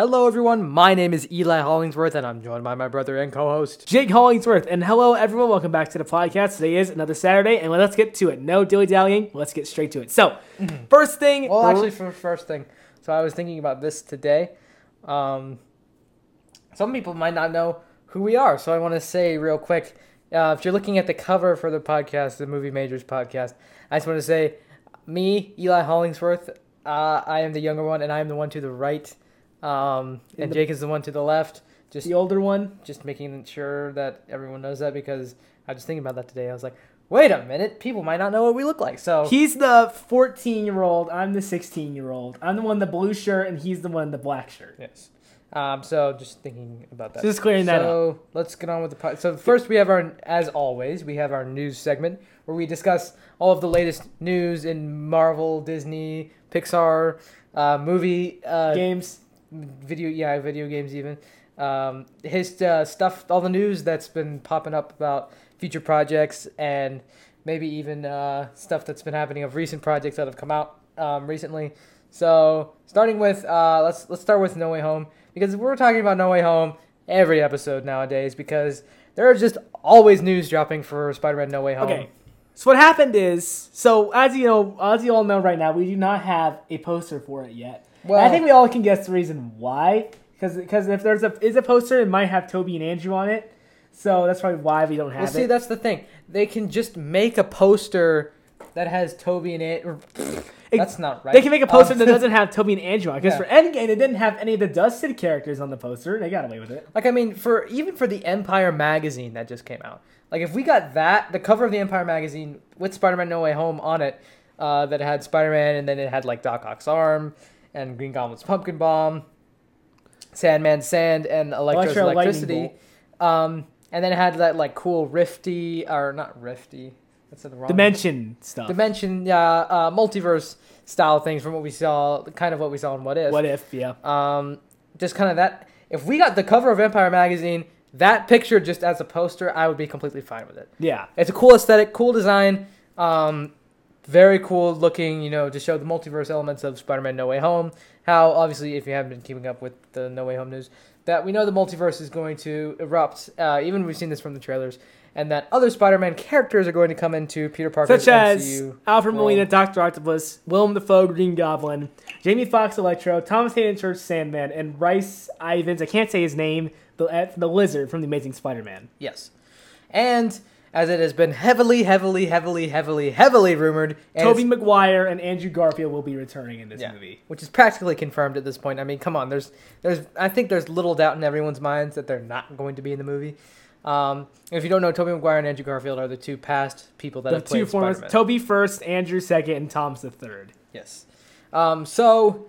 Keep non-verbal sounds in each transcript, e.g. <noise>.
Hello, everyone. My name is Eli Hollingsworth, and I'm joined by my brother and co-host. Jake Hollingsworth, and hello everyone. Welcome back to the podcast. Today is another Saturday, and let's get to it. No dilly dallying. Let's get straight to it. So, <clears throat> first thing. Well, actually, for first thing, so I was thinking about this today. Um, some people might not know who we are, so I want to say real quick. Uh, if you're looking at the cover for the podcast, the Movie Majors podcast, I just want to say, me, Eli Hollingsworth, uh, I am the younger one, and I am the one to the right, um, and the- Jake is the one to the left. Just the older one. just making sure that everyone knows that because I was thinking about that today. I was like, wait a minute, people might not know what we look like. So He's the 14 year old. I'm the 16 year old. I'm the one in the blue shirt, and he's the one in the black shirt. yes. Um, so just thinking about that. Just clearing that up. So let's get on with the pod. So first, we have our, as always, we have our news segment where we discuss all of the latest news in Marvel, Disney, Pixar, uh, movie, uh, Games. Video, yeah, video games even. Um, his uh, stuff, all the news that's been popping up about future projects and maybe even uh, stuff that's been happening of recent projects that have come out um, recently. So starting with uh, let's let's start with No Way Home because we're talking about No Way Home every episode nowadays because there are just always news dropping for Spider-Man No Way Home. Okay. So what happened is, so as you know, as you all know right now, we do not have a poster for it yet. Well- I think we all can guess the reason why. Because if there's a is a poster, it might have Tobey and Andrew on it. So that's probably why we don't have Well, see, it. that's the thing. They can just make a poster that has Tobey and it. That's not right. They can make a poster Um, that <laughs> doesn't have Tobey and Andrew on. Because Yeah. for Endgame, they didn't have any of the dusted characters on the poster. They got away with it. Like I mean, for even for the Empire magazine that just came out, like if we got that, the cover of the Empire magazine with Spider-Man No Way Home on it, uh, that had Spider-Man and then it had like Doc Ock's arm and Green Goblin's pumpkin bomb, Sandman's sand and Electro's Electro electricity, um, and then it had that like cool rifty or not rifty, that's the wrong Dimension stuff. dimension, yeah, uh, multiverse style things from what we saw, kind of what we saw in What If. what if? Yeah. Um, just kind of that. If we got the cover of Empire magazine, that picture just as a poster, I would be completely fine with it. Yeah. It's a cool aesthetic, cool design, um, very cool looking. You know, to show the multiverse elements of Spider-Man: No Way Home. How obviously, if you haven't been keeping up with the No Way Home news, that we know the multiverse is going to erupt. Uh, even we've seen this from the trailers, and that other Spider-Man characters are going to come into Peter Parker's Such as MCU. Alfred world. Molina, Doctor Octopus, Willem Dafoe, Green Goblin, Jamie Foxx, Electro, Thomas Haden Church, Sandman, and Rhys Ifans. I can't say his name. The uh, the lizard from the Amazing Spider-Man. Yes, and as it has been heavily, heavily, heavily, heavily, heavily rumored, and Tobey it's- Maguire and Andrew Garfield will be returning in this Yeah. movie. which is practically confirmed at this point. I mean, come on, there's, there's, I think there's little doubt in everyone's minds that they're not going to be in the movie. Um, if you don't know, Tobey Maguire and Andrew Garfield are the two past people that The have played two forms: Spider-Man. Tobey first, Andrew second, and Tom's the third. yes. Um, so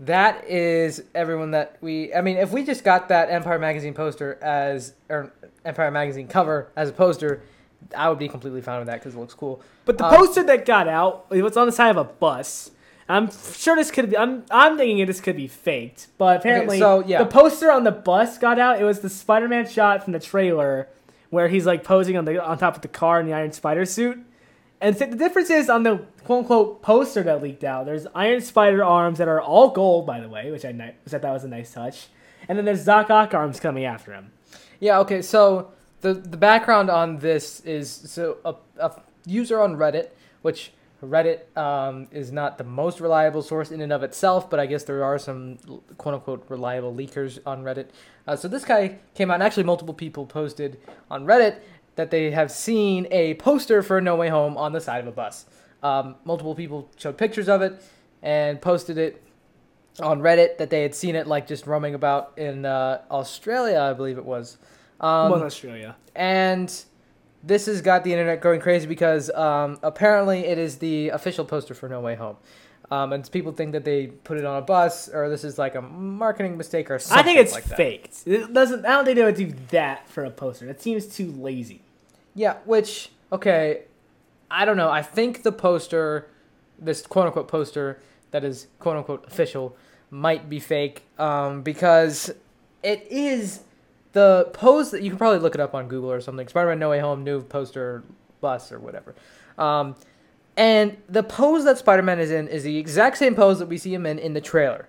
that is everyone that we. I mean, if we just got that Empire magazine poster as or Empire magazine cover as a poster, I would be completely fine with that because it looks cool. But the Uh, poster that got out, it was on the side of a bus. I'm sure this could be. I'm I'm thinking this could be faked, but apparently, so, yeah. the poster on the bus got out. It was the Spider-Man shot from the trailer where he's like posing on the on top of the car in the Iron Spider suit. And th- the difference is on the quote unquote poster that leaked out. There's Iron Spider arms that are all gold, by the way, which I, which I thought was a nice touch. And then there's Doc Ock arms coming after him. Yeah, okay, so the the background on this is so a, a user on Reddit, which Reddit um, is not the most reliable source in and of itself, but I guess there are some quote unquote reliable leakers on Reddit. Uh, so this guy came out, and actually multiple people posted on Reddit that they have seen a poster for No Way Home on the side of a bus. Um, multiple people showed pictures of it and posted it on Reddit that they had seen it like just roaming about in uh, Australia, I believe it was. Um, well, Australia. and this has got the internet going crazy because um, apparently it is the official poster for No Way Home. Um, and people think that they put it on a bus or this is like a marketing mistake or something I think it's like that. faked. It doesn't. I don't think they would do that for a poster. It seems too lazy. Yeah, which okay, I don't know. I think the poster, this quote unquote poster that is quote unquote official, might be fake. Um, because it is the pose that you can probably look it up on Google or something. Spider-Man No Way Home new poster bus or whatever. Um, and the pose that Spider-Man is in is the exact same pose that we see him in in the trailer.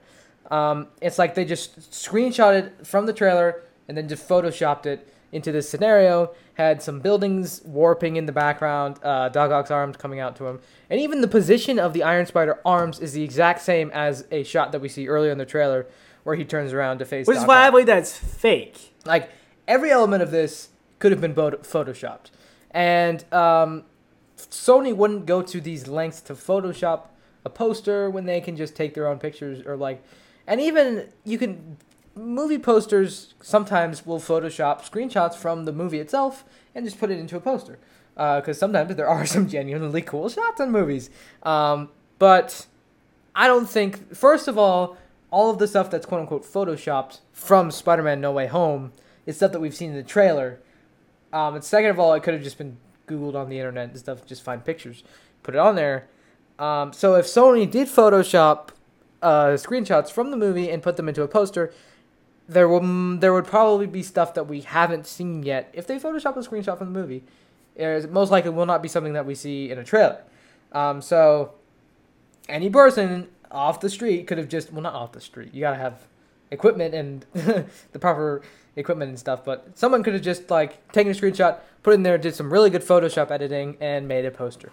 Um, it's like they just screenshotted from the trailer and then just photoshopped it into this scenario. Had some buildings warping in the background, uh, Doc Ock's arms coming out to him, and even the position of the Iron Spider arms is the exact same as a shot that we see earlier in the trailer, where he turns around to face. Which is Doc why I believe that's fake. Like every element of this could have been photo- photoshopped, and um, Sony wouldn't go to these lengths to Photoshop a poster when they can just take their own pictures or like, and even you can movie posters sometimes will Photoshop screenshots from the movie itself and just put it into a poster because sometimes there are <laughs> some genuinely cool shots in movies, um, but I don't think first of all all of the stuff that's quote unquote photoshopped from Spider-Man No Way Home is stuff that we've seen in the trailer. Um, and second of all, it could have just been Googled on the internet and stuff, just find pictures, put it on there. Um, so if Sony did Photoshop uh, screenshots from the movie and put them into a poster, there will there would probably be stuff that we haven't seen yet. If they Photoshop a screenshot from the movie, it most likely will not be something that we see in a trailer. Um, so any person off the street could have just well not off the street. You gotta have equipment and <laughs> the proper equipment and stuff. But someone could have just like taken a screenshot, put it in there, did some really good Photoshop editing, and made a poster.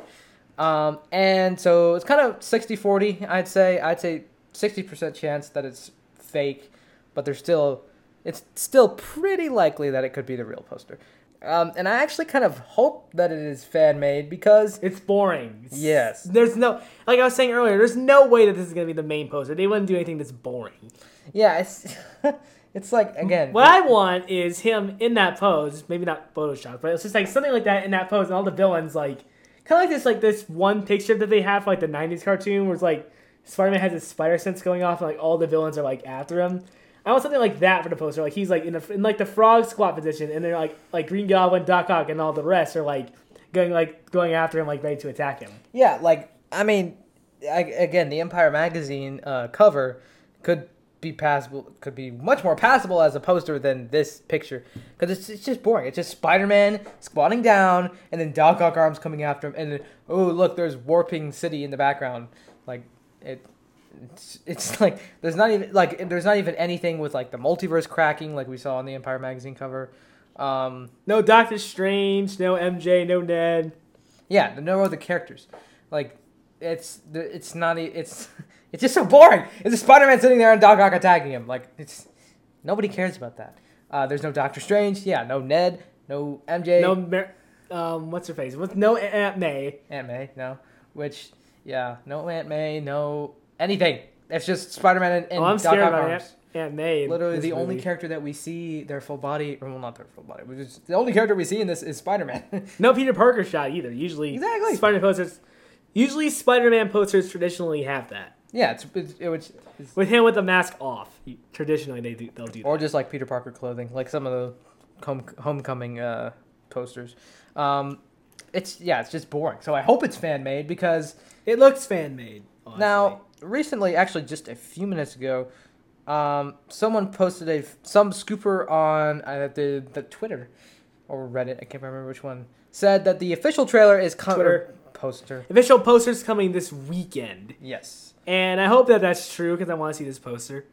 Um, and so it's kind of 60-40, I'd say. I'd say 60% chance that it's fake, but there's still it's still pretty likely that it could be the real poster. Um, and I actually kind of hope that it is fan made because It's boring. Yes. There's no like I was saying earlier. There's no way that this is gonna be the main poster. They wouldn't do anything that's boring. Yeah, it's <laughs> it's like again What I want is him in that pose. Maybe not Photoshop, but it's just like something like that in that pose, and all the villains like kind of like this like this one picture that they have for, like the '90s cartoon, where it's like Spider-Man has his spider sense going off, and like all the villains are like after him. I want something like that for the poster. Like he's like in, a, in like the frog squat position, and they're like like Green Goblin, Doc Ock, and all the rest are like going like going after him, like ready to attack him. Yeah, like I mean, I, again, the Empire magazine uh, cover could be passable, could be much more passable as a poster than this picture, because it's, it's just boring. It's just Spider-Man squatting down, and then Doc Ock arms coming after him, and then oh look, there's warping city in the background. Like it, it's, it's <laughs> like there's not even like there's not even anything with like the multiverse cracking like we saw on the Empire magazine cover. Um, No Doctor Strange, no MJ, no Ned. Yeah, no other characters. Like it's it's not it's <laughs> it's just so boring. It's a Spider-Man sitting there and Doc Ock attacking him. Like it's nobody cares about that. Uh, there's no Doctor Strange. Yeah, no Ned. No MJ. No, Mar- um, what's her face? With no Aunt May. Aunt May. No. Which yeah, no Aunt May. No anything. It's just Spider-Man and, and oh, I'm Doc scared Ock about. Aunt, Aunt May. Literally, the only character that we see their full body, or well, not their full body, just the only character we see in this is Spider-Man. No Peter Parker shot either. Usually, Exactly. Spider-Man posters. Usually, Spider-Man posters traditionally have that. Yeah, it's, it's, it it's With him with the mask off, traditionally they do. They'll do that. or just like Peter Parker clothing, like some of the home, homecoming uh, posters. Um, it's yeah, it's just boring. So I hope it's fan made because It looks fan made. now recently, actually just a few minutes ago, um, someone posted a some scooper on uh, the the Twitter or Reddit, I can't remember which one, said that the official trailer is com- Twitter. poster. official posters coming this weekend, Yes. And I hope that that's true because I want to see this poster.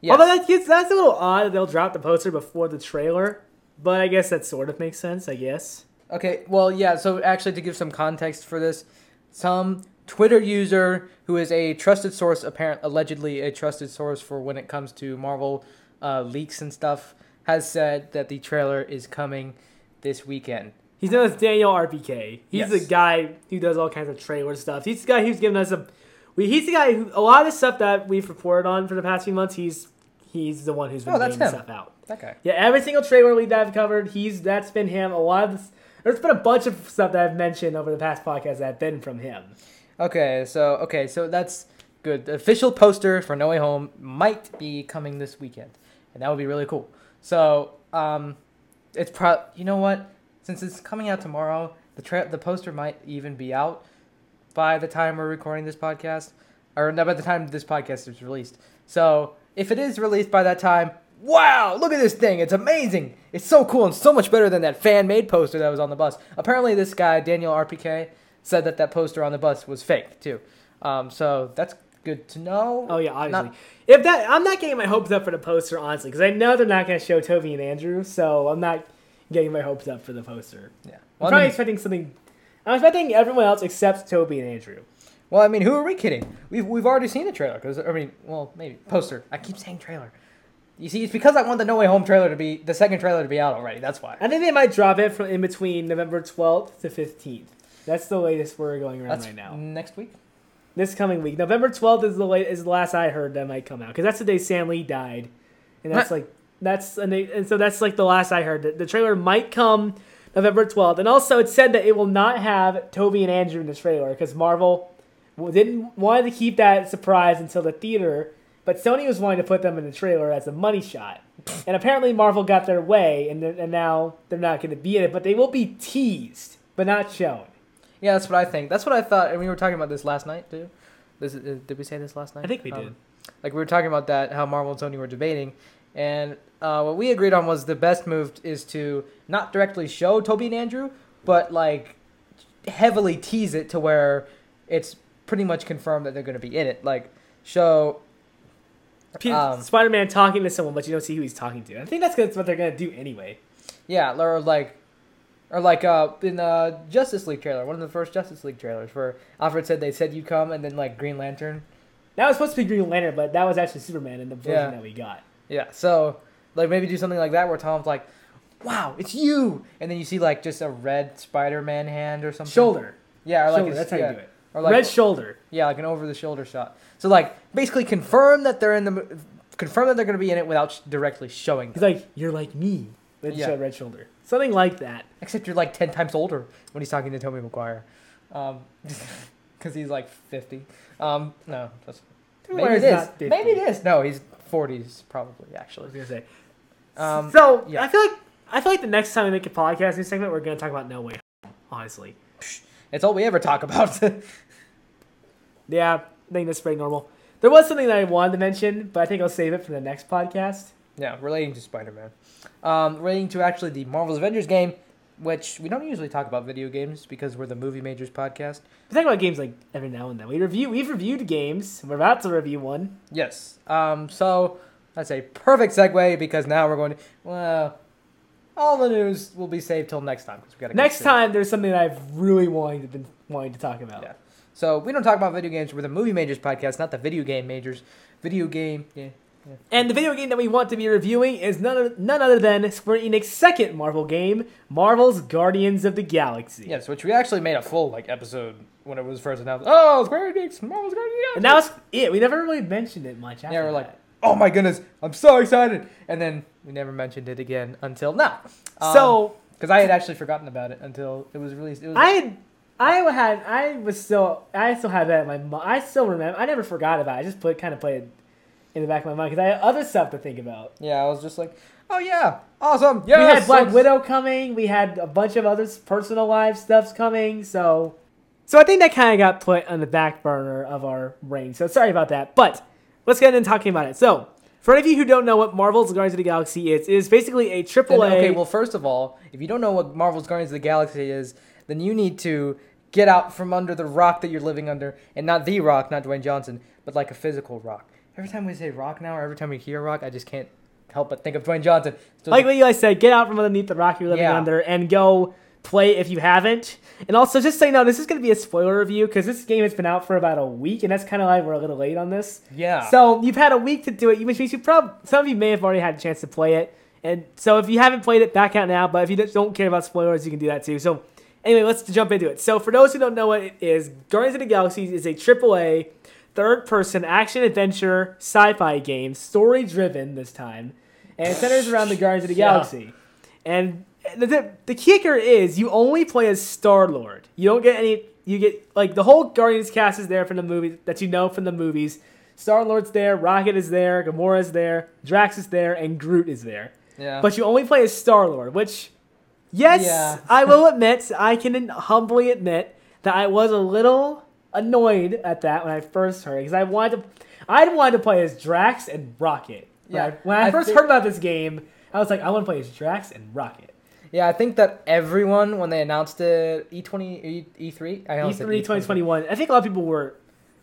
Yes. Although that gets, that's a little odd that they'll drop the poster before the trailer, but I guess that sort of makes sense. I guess. Okay, well, yeah, so actually, to give some context for this, some Twitter user who is a trusted source, apparent allegedly a trusted source for when it comes to Marvel uh, leaks and stuff, has said that the trailer is coming this weekend. He's known as Daniel RPK. He's Yes. the guy who does all kinds of trailer stuff. He's the guy who's given us a. We, he's the guy who a lot of the stuff that we've reported on for the past few months. He's he's the one who's been Oh, stuff out. That guy. Yeah, every single trailer we have covered, he's that's been him. A lot of this, there's been a bunch of stuff that I've mentioned over the past podcast that have been from him. Okay, so okay, so that's good. The official poster for No Way Home might be coming this weekend, and that would be really cool. So, um, it's pro. You know what? Since it's coming out tomorrow, the tra- the poster might even be out by the time we're recording this podcast, or no, by the time this podcast is released. So, if it is released by that time, wow! Look at this thing. It's amazing. It's so cool and so much better than that fan made poster that was on the bus. Apparently, this guy Daniel RPK said that that poster on the bus was fake too. Um, so that's good to know. Oh yeah, obviously. Not- if that, I'm not getting my hopes up for the poster honestly, because I know they're not going to show Tobey and Andrew, so I'm not getting my hopes up for the poster. yeah. I'm Well, I probably mean, expecting something. I'm expecting everyone else except Tobey and Andrew. well, I mean, who are we kidding? We've we've already seen the trailer. Cause I mean, well, maybe poster. I keep saying trailer. You see, it's because I want the No Way Home trailer to be the second trailer to be out already. That's why. I think they might drop it from in between November 12th to 15th. That's the latest we're going around That's right now. next week. This coming week, November 12th is the late, is the last I heard that might come out because that's the day Stan Lee died, and that's like that's and, they, and so that's like the last I heard. that The trailer might come November 12th, and also it said that it will not have Tobey and Andrew in the trailer because Marvel didn't wanted to keep that surprise until the theater, but Sony was wanting to put them in the trailer as a money shot, and apparently Marvel got their way, and and now they're not going to be in it, but they will be teased but not shown. Yeah, that's what I think. That's what I thought, and we were talking about this last night too. This is, did we say this last night? I think we Um, did. like we were talking about that, how Marvel and Sony were debating, and uh, what we agreed on was the best move is to not directly show Tobey and Andrew, but like heavily tease it to where it's pretty much confirmed that they're going to be in it. Like show um, Spider-Man talking to someone, but you don't see who he's talking to. I think that's, that's what they're gonna do anyway. Yeah, or like, or like uh, in the Justice League trailer, one of the first Justice League trailers, where Alfred said they said you come, and then like Green Lantern. That was supposed to be Green Lantern, but that was actually Superman in the version Yeah. that we got. Yeah, so like maybe do something like that where Tom's like, "Wow, it's you," and then you see like just a red Spider-Man hand or something. Shoulder, Yeah, or like shoulder. That's how yeah, you do it. Or like Red shoulder. yeah, like an over-the-shoulder shot. So like basically confirm that they're in the confirm that they're going to be in it without sh- directly showing He's like, "You're like me." Then Yeah. red shoulder. Something like that. Except you're like ten times older when he's talking to Tobey Maguire, um, <laughs> because he's like fifty. Um, no, that's maybe it is. Maybe it is. No, he's forties probably I actually. was gonna say. Um, so yeah. I feel like I feel like the next time we make a podcasting segment, we're gonna talk about No Way Home. Honestly, it's all we ever talk about. <laughs> yeah, I think that's pretty normal. There was something that I wanted to mention, but I think I'll save it for the next podcast. Yeah, relating to Spider-Man. Um, relating to actually the Marvel's Avengers game, which we don't usually talk about video games because we're the Movie Majors podcast. We talk about games like every now and then. We review. We've reviewed games. We're about to review one. Yes. Um, so that's a perfect segue because now we're going to well, all the news will be saved till next time because we got to Next time, there's something that I've really wanted to been wanting to talk about. Yeah. So we don't talk about video games. We're the Movie Majors podcast, not the video game majors. Video game. Yeah. And the video game that we want to be reviewing is none, other- none other than Square Enix's second Marvel game, Marvel's Guardians of the Galaxy. Yes, which we actually made a full like episode when it was first announced. Oh, Square Enix, Marvel's Guardians. of the And that was it. We never really mentioned it much after Yeah, we're that. Oh my goodness, I'm so excited. And then we never mentioned it again until now. so um, because I had actually forgotten about it until it was released. It was, I had, I had, I was still, I still had that in my mind. I still remember. I never forgot about it. I just put kind of played it in the back of my mind because I had other stuff to think about. yeah, I was just like, oh yeah, awesome. Yeah, we had Black Widow coming. We had a bunch of other personal life stuffs coming. So, so I think that kind of got put on the back burner of our brain. So sorry about that. But let's get into talking about it. So, for any of you who don't know what Marvel's Guardians of the Galaxy is, it is basically a triple A. okay, well, first of all, if you don't know what Marvel's Guardians of the Galaxy is, then you need to get out from under the rock that you're living under, and not the rock, not Dwayne Johnson, but like a physical rock. Every time we say rock now, or every time we hear rock, I just can't help but think of Dwayne Johnson. So- like what you guys said, get out from underneath the rock you're living Yeah. under and go play if you haven't. And also, just so you know, this is going to be a spoiler review because this game has been out for about a week, and that's kind of why we're a little late on this. yeah. So you've had a week to do it, which means you probably some of you may have already had a chance to play it. And so if you haven't played it, back out now. But if you don't care about spoilers, you can do that too. So anyway, let's jump into it. So for those who don't know what it is, Guardians of the Galaxy is a AAA third-person action-adventure sci-fi game, story-driven this time, and it centers around the Guardians of the Yeah. Galaxy. And the, the, the kicker is you only play as Star Lord. You don't get any. You get like the whole Guardians cast is there from the movie that you know from the movies. Star Lord's there, Rocket is there, Gamora's there, Drax is there, and Groot is there. yeah. But you only play as Star Lord, which, yes, Yeah. I will admit, I can humbly admit that I was a little annoyed at that when I first heard it because I wanted to, I wanted to play as Drax and Rocket. When Yeah, I, when I, I first heard about this game, I was like, I want to play as Drax and Rocket. Yeah, I think that everyone when they announced it, E twenty, E three, I E3 2021. I think a lot of people were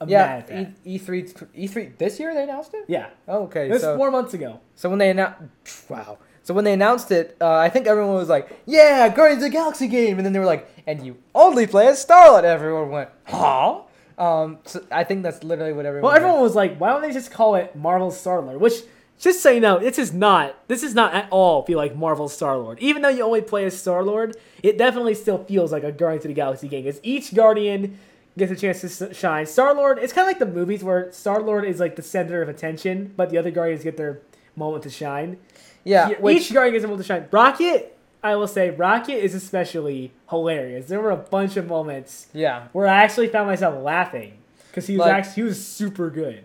yeah, mad at that. E three E three this year they announced it. yeah, Oh, okay, it was so four months ago. so when they announced, wow. So when they announced it, uh, I think everyone was like, "Yeah, Guardians of the Galaxy game," and then they were like, "And you only play as Star Lord." Everyone went, "Huh?" Um, so I think that's literally what everyone. Well, everyone was like, "Why don't they just call it Marvel Star Lord?" Which, just so you know, this is not. This is not at all feel like Marvel Star Lord. Even though you only play as Star Lord, it definitely still feels like a Guardians of the Galaxy game. Because each Guardian gets a chance to shine. Star Lord, it's kind of like the movies where Star Lord is like the center of attention, but the other Guardians get their moment to shine. yeah, Here- which, each Guardian gets a moment to shine. Rocket, I will say, Rocket is especially hilarious. There were a bunch of moments yeah, where I actually found myself laughing because he was Like- actually he was super good.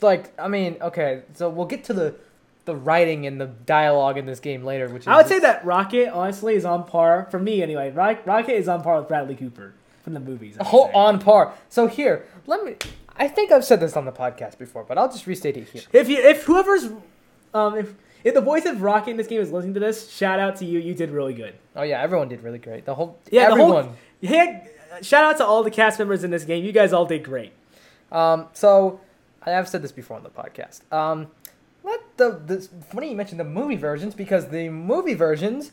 Like I mean, okay, so we'll get to the the writing and the dialogue in this game later, which is I would say that Rocket honestly is on par for me anyway. Rocket is on par with Bradley Cooper from the movies. Whole say. on par. So here, let me. I think I've said this on the podcast before, but I'll just restate it here. If you if whoever's um if if the voice of Rocket in this game is listening to this, shout out to you. You did really good. Oh yeah, everyone did really great. The whole Yeah, the whole yeah. Shout out to all the cast members in this game. You guys all did great. Um, so I have said this before on the podcast. Um, let the this funny you mentioned the movie versions because the movie versions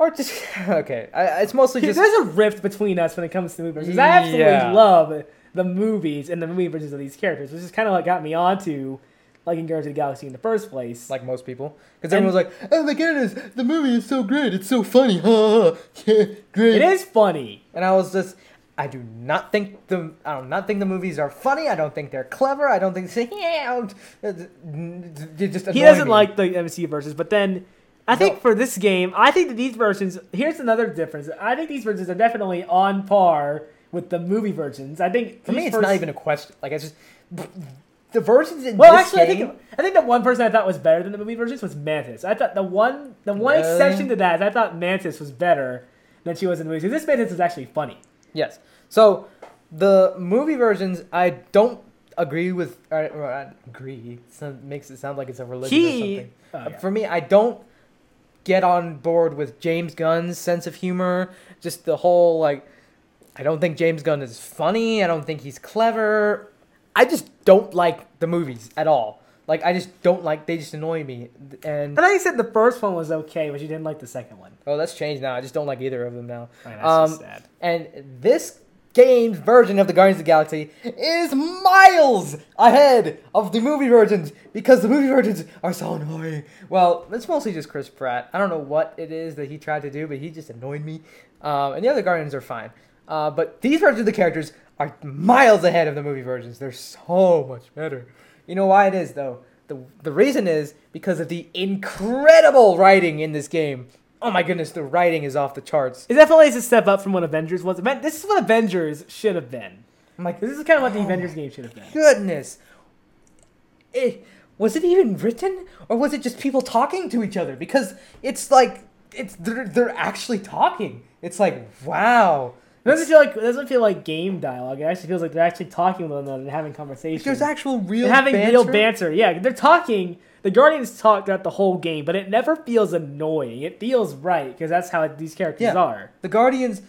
are just <laughs> okay. I, it's mostly <laughs> just There's a rift between us when it comes to movie versions. I absolutely Yeah. love the movies and the movie versions of these characters, which is kind of what got me onto liking Guardians of the Galaxy in the first place. like most people because And- everyone's like, oh my goodness, the movie is so great, it's so funny, ha, <laughs> ha, yeah, great. it is funny. And I was just, I do not think the, I do not think the movies are funny. I don't think they're clever. I don't think say <laughs> yeah, they uh, just he doesn't me. like the MCU versions, but then I think No. for this game, I think that these versions. Here's another difference. I think these versions are definitely on par with the movie versions. I think For me, it's not even a question. Like it's just the versions in Well, actually, I think I think the one person I thought was better than the movie versions was Mantis. I thought the one the one Really? exception to that is I thought Mantis was better than she was in the movies. This Mantis is actually funny. Yes. So the movie versions, I don't agree with. Or, or I agree. So makes it sound like it's a religion or He something. oh, Uh, yeah. For me, I don't get on board with James Gunn's sense of humor. Just the whole like, I don't think James Gunn is funny. I don't think he's clever. I just don't like the movies at all. Like I just don't like. They just annoy me. And I thought you said the first one was okay, but you didn't like the second one. oh, that's changed now. I just don't like either of them now. Know, that's Um, just sad. And this game's version of the Guardians of the Galaxy is miles ahead of the movie versions because the movie versions are so annoying. Well, it's mostly just Chris Pratt. I don't know what it is that he tried to do, but he just annoyed me. Um, and the other Guardians are fine. Uh, but these versions of the characters are miles ahead of the movie versions. They're so much better. You know why it is, though? The, the reason is because of the incredible writing in this game. Oh my goodness, the writing is off the charts. It definitely is a step up from what Avengers was. This is what Avengers should have been. I'm like, This is kind of what the Oh Avengers game should have been. goodness. It, was it even written or was it just people talking to each other? Because it's like it's they're, they're actually talking. It's like wow. It doesn't feel like it doesn't feel like game dialogue. It actually feels like they're actually talking with one another and having conversations. There's actual real and having banter. real banter. Yeah, they're talking. The Guardians talk throughout the whole game, but it never feels annoying. It feels right because that's how these characters Yeah. are. The Guardians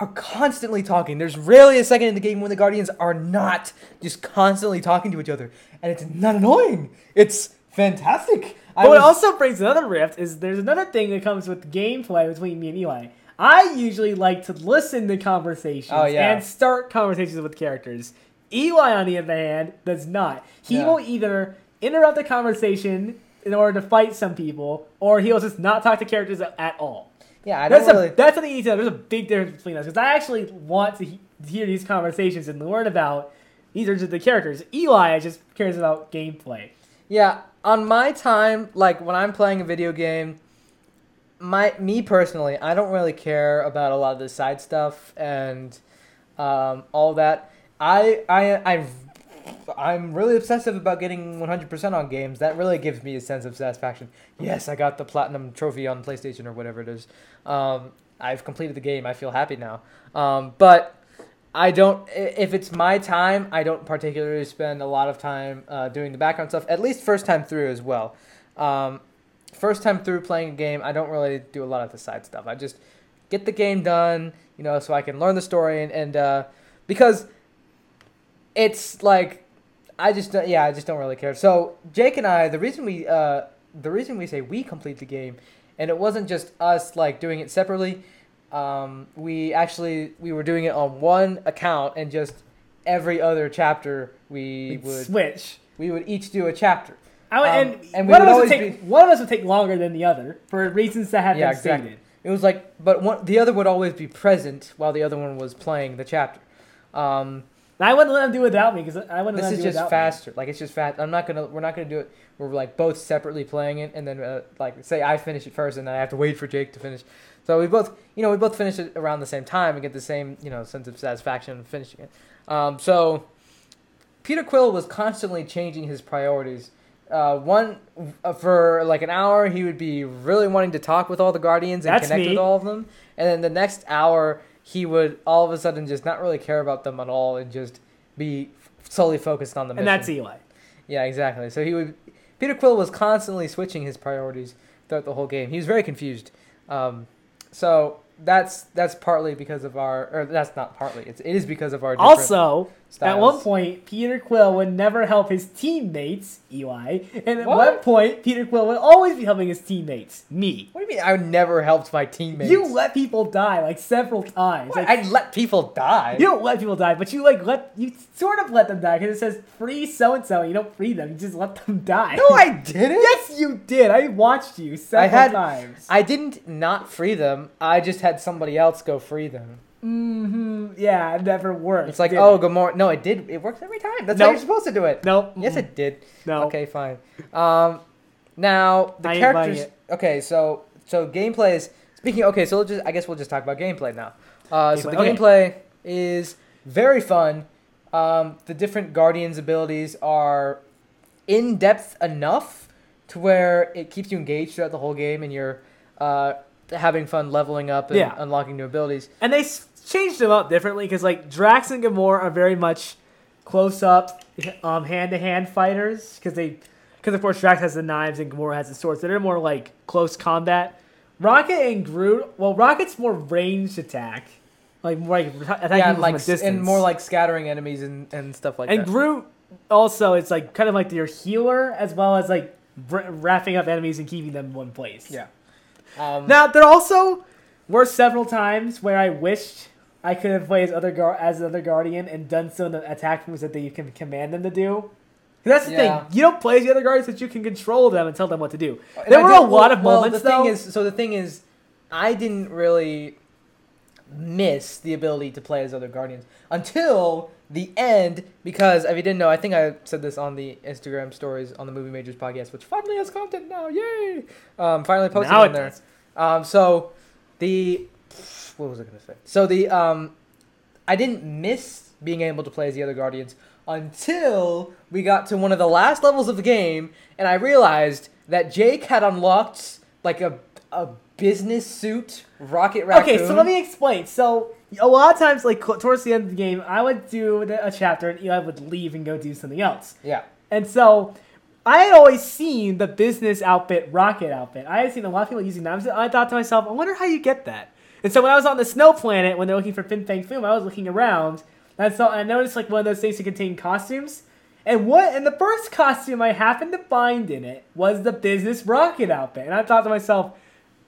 are constantly talking. There's rarely a second in the game when the Guardians are not just constantly talking to each other, and it's not annoying. It's fantastic. I But what was- also brings another rift is there's another thing that comes with gameplay between me and Eli. I usually like to listen to conversations Oh, yeah. and start conversations with characters. Eli, on the other hand, does not. He Yeah. will either interrupt the conversation in order to fight some people, or he'll just not talk to characters at all. yeah, I don't That's, really. a, that's something you need to know. There's a big difference between us because I actually want to he- hear these conversations and learn about these are just the characters. Eli just cares about gameplay. Yeah, on my time, like when I'm playing a video game, my me personally, I don't really care about a lot of the side stuff and um, all that. I I I I'm really obsessive about getting 100% on games. That really gives me a sense of satisfaction. Yes, I got the platinum trophy on PlayStation or whatever it is. Um, I've completed the game. I feel happy now. Um, but I don't. If it's my time, I don't particularly spend a lot of time uh, doing the background stuff. At least first time through as well. Um, first time through playing a game, I don't really do a lot of the side stuff. I just get the game done, you know, so I can learn the story and, and uh, because it's like I just yeah I just don't really care. So Jake and I, the reason we uh the reason we say we complete the game, and it wasn't just us like doing it separately. Um, we actually we were doing it on one account and just every other chapter we We'd would switch. we would each do a chapter. I would, Um, and and one of us would take one of us would take longer than the other for reasons that have Yeah, been exactly. stated. It was like, but one, the other would always be present while the other one was playing the chapter. Um, I wouldn't let them do it without me because I wouldn't this let is do just without faster. Like it's just fast. I'm not gonna. We're not gonna do it. We're like both separately playing it, and then uh, like say I finish it first, and then I have to wait for Jake to finish. So we both, you know, we both finish it around the same time and get the same, you know, sense of satisfaction of finishing it. Um, so Peter Quill was constantly changing his priorities. Uh, one uh, for like an hour, he would be really wanting to talk with all the guardians and That's connect me. with all of them, and then the next hour, he would all of a sudden just not really care about them at all and just be solely focused on the mission. And that's Eli. Yeah, exactly. So he would. Peter Quill was constantly switching his priorities throughout the whole game. He was very confused. Um, so that's that's partly because of our, or that's not partly. It's it is because of our. Also, styles. at one point, Peter Quill would never help his teammates, Eli, and at What? one point, Peter Quill would always be helping his teammates, me. What do you mean? I never helped my teammates. You let people die like several times. Like, I let people die. you don't let people die, but you like let you sort of let them die because it says free so and so. You don't free them; you just let them <laughs> die. no, I didn't. yes, you did. I watched you several I had- times. I didn't not free them. I just had somebody else go free them. Mm-hmm. Yeah, it never worked. It's like, oh, good morning. No, it did. It works every time. That's Nope. how you're supposed to do it. nope. Yes, it did. no. Okay, fine. Um, now the I characters. Okay, so so gameplay is speaking. Okay, so just I guess we'll just talk about gameplay now. Uh, so the Gameplay, okay. gameplay is very fun. Um, the different guardians' abilities are in depth enough to where it keeps you engaged throughout the whole game, and you're uh, having fun leveling up and Yeah. unlocking new abilities. And they s- changed them up differently because like Drax and Gamora are very much close up, um, hand to hand fighters because they, because of course Drax has the knives and Gamora has the swords. So they're more like close combat. Rocket and Groot, well, Rocket's more ranged attack, like more like attacking yeah, like from a distance, and more like scattering enemies and, and stuff like and that. And Groot also it's like kind of like your healer as well as like wrapping up enemies and keeping them in one place. Yeah. Um, Now there also were several times where I wished I could have played as other gar- as another guardian and done some of the attack moves that they can command them to do. that's the Yeah. thing. You don't play as the other guardians that you can control them and tell them what to do. And There I were did- a lot of well, moments The thing though. is, so the thing is, I didn't really miss the ability to play as other guardians until the end because if you didn't know, I think I said this on the Instagram stories on the Movie Majors podcast, which finally has content now. Yay! Um, finally posted now on there. Um, so the what was I gonna say? So the um, I didn't miss being able to play as the other guardians until we got to one of the last levels of the game, and I realized that Jake had unlocked like a a business suit rocket raccoon. Okay, so let me explain. So a lot of times, like cl- towards the end of the game, I would do the- a chapter and Eli would leave and go do something else. Yeah. And so I had always seen the business outfit, rocket outfit. I had seen a lot of people using that. I I thought to myself, I wonder how you get that. And so when I was on the snow planet, when they're looking for Fin Fang Foom, I was looking around and so I noticed like one of those things to contain costumes. And what and the first costume I happened to find in it was the business rocket outfit. And I thought to myself,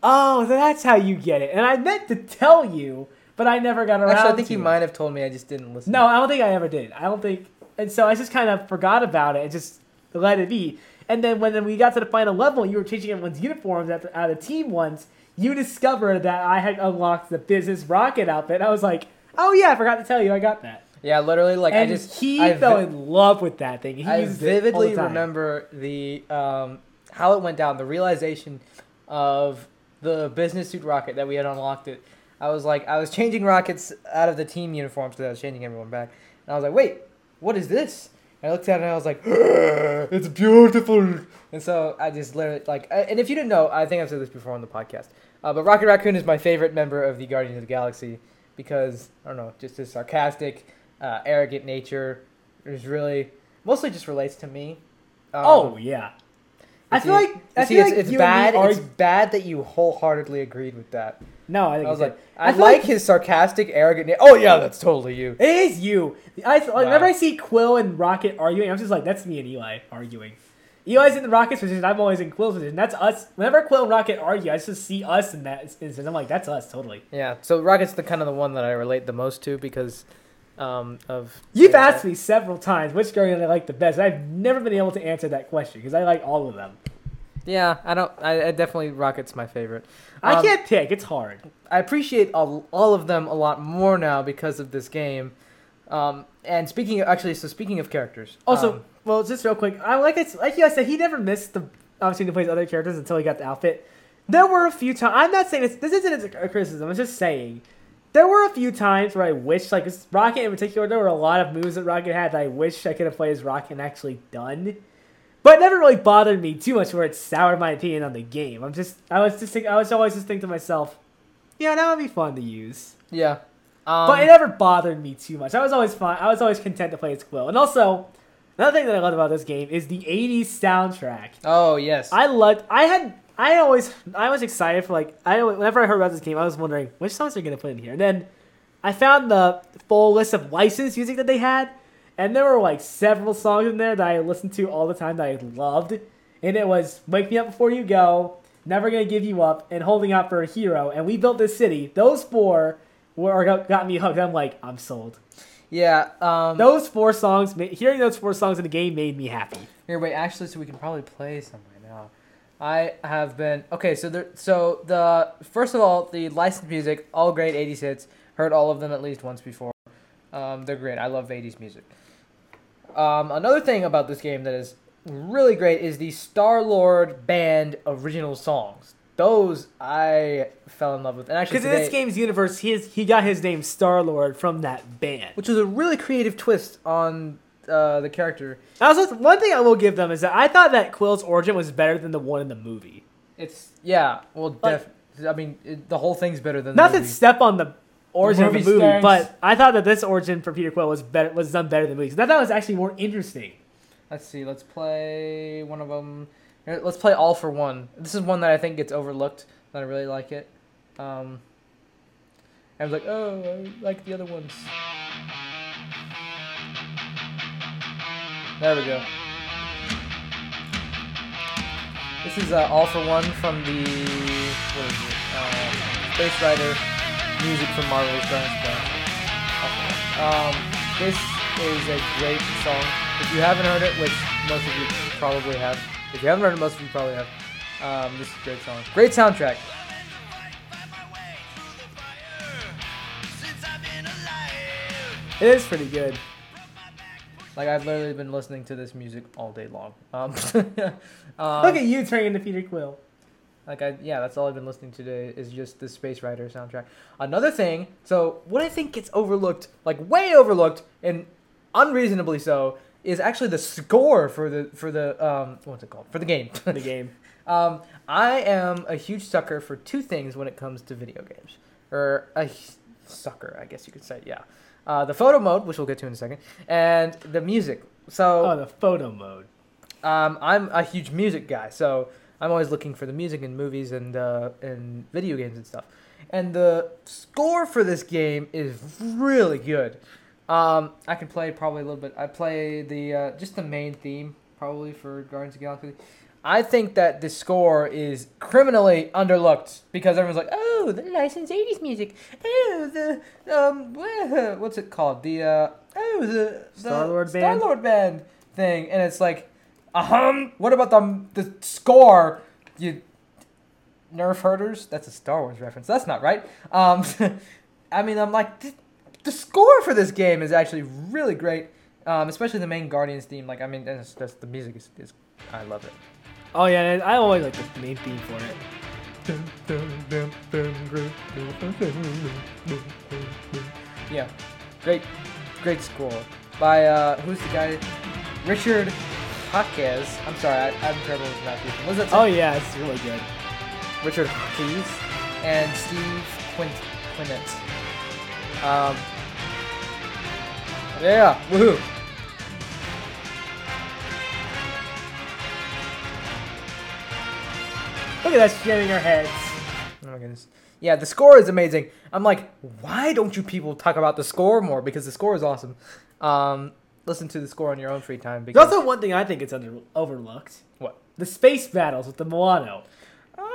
oh, that's how you get it. And I meant to tell you, but I never got around to it. Actually, I think you it. might have told me. I just didn't listen. No, I don't think I ever did. I don't think, and so I just kind of forgot about it and just let it be. And then when we got to the final level, you were changing everyone's uniforms at the, out of team ones. You discovered that I had unlocked the business rocket outfit. I was like, oh yeah, I forgot to tell you, I got that. Yeah, literally, like and I just he I fell vi- in love with that thing. He I used it all the vividly time. remember the um, how it went down, the realization of the business suit rocket that we had unlocked it. I was like, I was changing rockets out of the team uniforms because I was changing everyone back, and I was like, wait, what is this? And I looked at it and I was like, <gasps> it's beautiful. And so I just literally like, and if you didn't know, I think I've said this before on the podcast, uh, but Rocket Raccoon is my favorite member of the Guardians of the Galaxy because I don't know, just his sarcastic, uh, arrogant nature is really mostly just relates to me. Um, Oh yeah, I feel like I see, feel it's, like it's you bad. are- It's bad that you wholeheartedly agreed with that. No, I think I was like, I, feel like his sarcastic, arrogant. na- Oh yeah, that's totally you. It is you. I like, whenever I see Quill and Rocket arguing, I'm just like, that's me and Eli arguing. Eli's in the Rocket's position. I'm always in Quill's position. That's us. Whenever Quill and Rocket argue, I just see us in that instance. I'm like, that's us totally. Yeah. So Rocket's the kind of the one that I relate the most to because um, of. You've yeah, asked me several times which Guardian I like the best. I've never been able to answer that question because I like all of them. Yeah, I don't. I, I definitely Rocket's my favorite. I Um, can't pick. It's hard. I appreciate all, all of them a lot more now because of this game. Um, and speaking of, actually, so speaking of characters, Also, um, well, just real quick, I like I, like you guys said, he never missed the opportunity to play his other characters until he got the outfit. There were a few times. I'm not saying this. This isn't a criticism. I'm just saying there were a few times where I wish, like Rocket in particular, there were a lot of moves that Rocket had that I wish I could have played as Rocket and actually done. But it never really bothered me too much where it soured my opinion on the game. I'm just, I was just, think, I was always just thinking to myself, yeah, that would be fun to use. yeah. Um, But it never bothered me too much. I was always fine. I was always content to play as Quill. And also, another thing that I love about this game is the '80s soundtrack. oh yes. I loved. I had. I always. I was excited for like. I whenever I heard about this game, I was wondering which songs they're gonna put in here. And then I found the full list of licensed music that they had, and there were like several songs in there that I listened to all the time that I loved. And it was "Wake Me Up Before You Go," "Never Gonna Give You Up," and "Holding Out for a Hero." And we built this city. Those four were got me hooked. I'm like, I'm sold. yeah. Um, Those four songs, hearing those four songs in the game made me happy. Here, wait. Actually, so we can probably play some right now. I have been okay. So there. So the first of all, the licensed music, all great '80s hits. Heard all of them at least once before. Um, they're great. I love '80s music. Um, another thing about this game that is really great is the Star Lord band original songs. Those I fell in love with, and actually Because in this game's universe, he, is, he got his name Star Lord from that band. which was a really creative twist on uh, the character. Also, one thing I will give them is that I thought that Quill's origin was better than the one in the movie. It's yeah. Well, Like- def- I mean, it, the whole thing's better than Not the to movie. step on the origin movie of the movie, stinks. but I thought that this origin for Peter Quill was better was done better than the movie. So I thought it was actually more interesting. Let's see. Let's play one of them. Let's play All for One. This is one that I think gets overlooked. And I really like it. Um, I was like, oh, I like the other ones. There we go. This is uh, All for One from the what is it? Um, Space Rider music from Marvel's Giant Splash. Um, this is a great song. If you haven't heard it, which most of you probably have, if you haven't heard it, most of you probably have. Um, this is a great song. Great soundtrack. It is pretty good. Like I've literally been listening to this music all day long. Um, <laughs> um, Look at you turning into Peter Quill. Like I yeah, that's all I've been listening to today is just the Space Rider soundtrack. Another thing, so what I think gets overlooked, like way overlooked and unreasonably so, is actually the score for the for the um what's it called? For the game. The game. <laughs> um I am a huge sucker for two things when it comes to video games. Or a sucker, I guess you could say, yeah. Uh, the photo mode, which we'll get to in a second, and the music. So Oh, the photo mode. um, I'm a huge music guy, so I'm always looking for the music in movies and uh, and video games and stuff. And the score for this game is really good. Um, I can play probably a little bit. I play the uh, just the main theme probably for Guardians of Galaxy. I think that the score is criminally underlooked because everyone's like, "Oh, the licensed '80s music. Oh, the um, <laughs> what's it called? The uh, oh, the, the Star-Lord band? Star-Lord band thing." And it's like, "Um, what about the the score? You nerf herders? That's a Star Wars reference. That's not right." Um, <laughs> I mean, I'm like, the, the score for this game is actually really great. Um, especially the main Guardians theme. Like, I mean, that's, that's the music is, is I love it. Oh yeah, I always like the main theme for it. Yeah, great, great score by uh, who's the guy? Richard Jaquez. I'm sorry, I, I'm terrible with pronunciation. What's that? Oh yeah, it's really good. Richard Jaquez and Steve Quint Quintet. Um, yeah, woohoo! Look at us jamming our heads. Oh my goodness. Yeah, the score is amazing. I'm like, why don't you people talk about the score more? Because the score is awesome. Um, listen to the score on your own free time. There's Because also one thing I think it's under overlooked: what? the space battles with the Moano.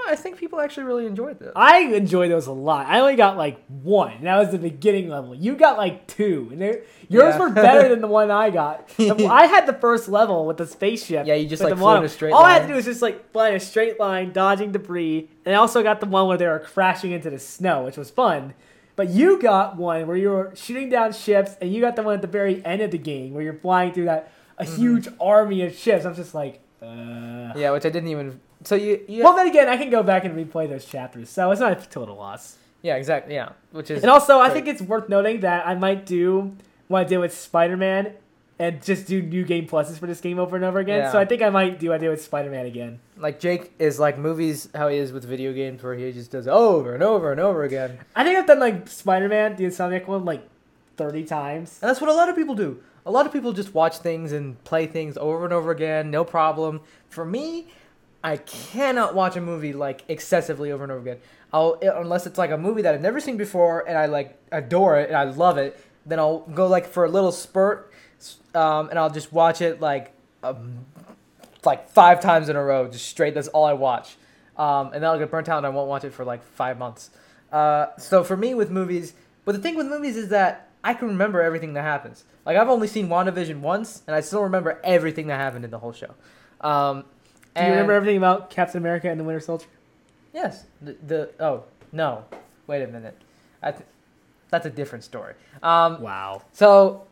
I think people actually really enjoyed this. I enjoyed those a lot. I only got like one. and That was the beginning level. You got like two, and yours Yeah. were better than the <laughs> one I got. I had the first level with the spaceship. Yeah, you just, like, flew in a straight All I had to do was just like fly in a straight line, dodging debris, and I also got the one where they were crashing into the snow, which was fun. But you got one where you were shooting down ships, and you got the one at the very end of the game where you're flying through that a Mm-hmm. huge army of ships. I'm just like, uh. Yeah, which I didn't even. So you, you Well, then again, I can go back and replay those chapters, so it's not a total loss. yeah, exactly, yeah, which is And also, I think it's worth noting that I might do what I did with Spider Man and just do new game pluses for this game over and over again. Yeah. So I think I might do what I did with Spider Man again. like Jake is like movies how he is with video games where he just does it over and over and over again. I think I've done like Spider Man, the Insomniac one, like 30 times. And that's what a lot of people do. A lot of people just watch things and play things over and over again, no problem. For me, I cannot watch a movie like excessively over and over again. I'll unless it's like a movie that I've never seen before and I like adore it and I love it. Then I'll go like for a little spurt, um, and I'll just watch it like um, like five times in a row, just straight. That's all I watch, um, and then I'll get burnt out and I won't watch it for like five months. Uh, so for me with movies, but the thing with movies is that I can remember everything that happens. Like I've only seen WandaVision once, and I still remember everything that happened in the whole show. Um, Do you remember everything about Captain America and the Winter Soldier? Yes. The, the oh no, wait a minute. I th- that's a different story. Um, Wow. so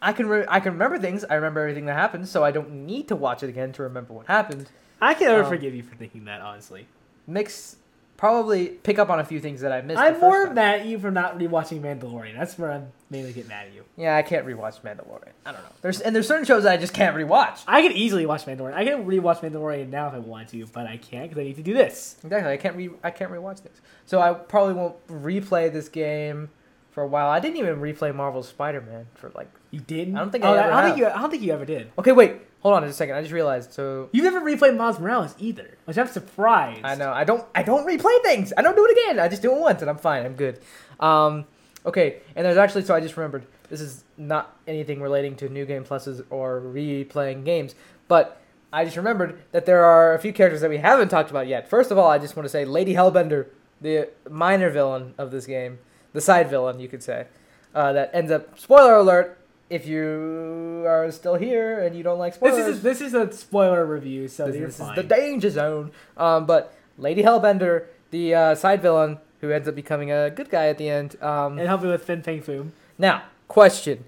I can re- I can remember things. I remember everything that happened, so I don't need to watch it again to remember what happened. I can never Um, forgive you for thinking that, honestly. Mix probably pick up on a few things that I missed. I'm first more time. mad at you for not rewatching Mandalorian. That's where I'm mainly get mad at you. Yeah, I can't rewatch Mandalorian. I don't know. <laughs> There's and there's certain shows that I just can't rewatch. I could easily watch Mandalorian. I can rewatch Mandalorian now if I want to, but I can't because I need to do this. Exactly. I can't re I can't rewatch things. So I probably won't replay this game for a while. I didn't even replay Marvel's Spider-Man for like. You didn't? I don't think oh, I ever I don't have. think you. I don't think you ever did. Okay, wait. Hold on just a second. I just realized. So You've never replayed Miles Morales either, which I'm surprised. I know. I don't. I don't replay things. I don't do it again. I just do it once, and I'm fine. I'm good. Um, okay. And there's actually. So I just remembered. This is not anything relating to new game pluses or replaying games, but I just remembered that there are a few characters that we haven't talked about yet. First of all, I just want to say Lady Hellbender, the minor villain of this game, the side villain, you could say, uh, that ends up. Spoiler alert! If you are still here and you don't like This spoilers, is a, this is a spoiler review, so this, you're this is the danger zone. Um, but Lady Hellbender, the uh, side villain who ends up becoming a good guy at the end. Um, and help me with Fin Fang Foom. now, question: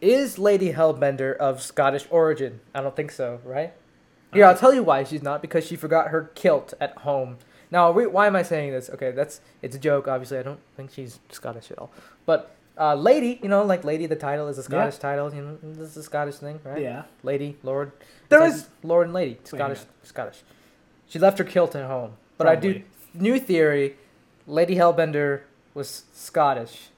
Is Lady Hellbender of Scottish origin? I don't think so, right? Here, I'll tell you why she's not. Because she forgot her kilt at home. Now, why am I saying this? Okay, that's it's a joke. Obviously, I don't think she's Scottish at all. But uh, lady, you know, like lady, the title is a Scottish title. You know, this is a Scottish thing, right? Yeah. Lady, Lord. There It's was- Lord and Lady. Scottish. Scottish. She left her kilt at home. But I do new theory. Lady Hellbender was Scottish.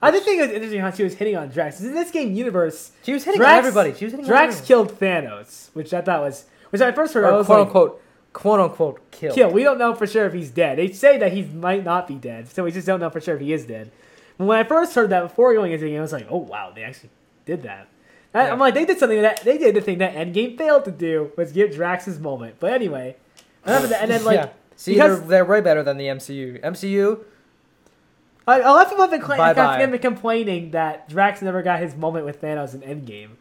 I did think it was interesting how she was hitting on Drax. In this game universe, She was hitting Drax- on everybody. She was hitting Drax killed Thanos, which I thought was, which I first heard. I was quote like, unquote, quote unquote, killed. kill. We don't know for sure if he's dead. They say that he might not be dead, so we just don't know for sure if he is dead. But when I first heard that before going into the game, I was like, oh wow, they actually did that. I- Yeah. I'm like, they did something that they did the thing that Endgame failed to do was give Drax his moment. But anyway, enough of that. And then like, yeah. See, they're, they're way better than the MCU. MCU, I, a lot of people have been, cla- have been complaining that Drax never got his moment with Thanos in Endgame.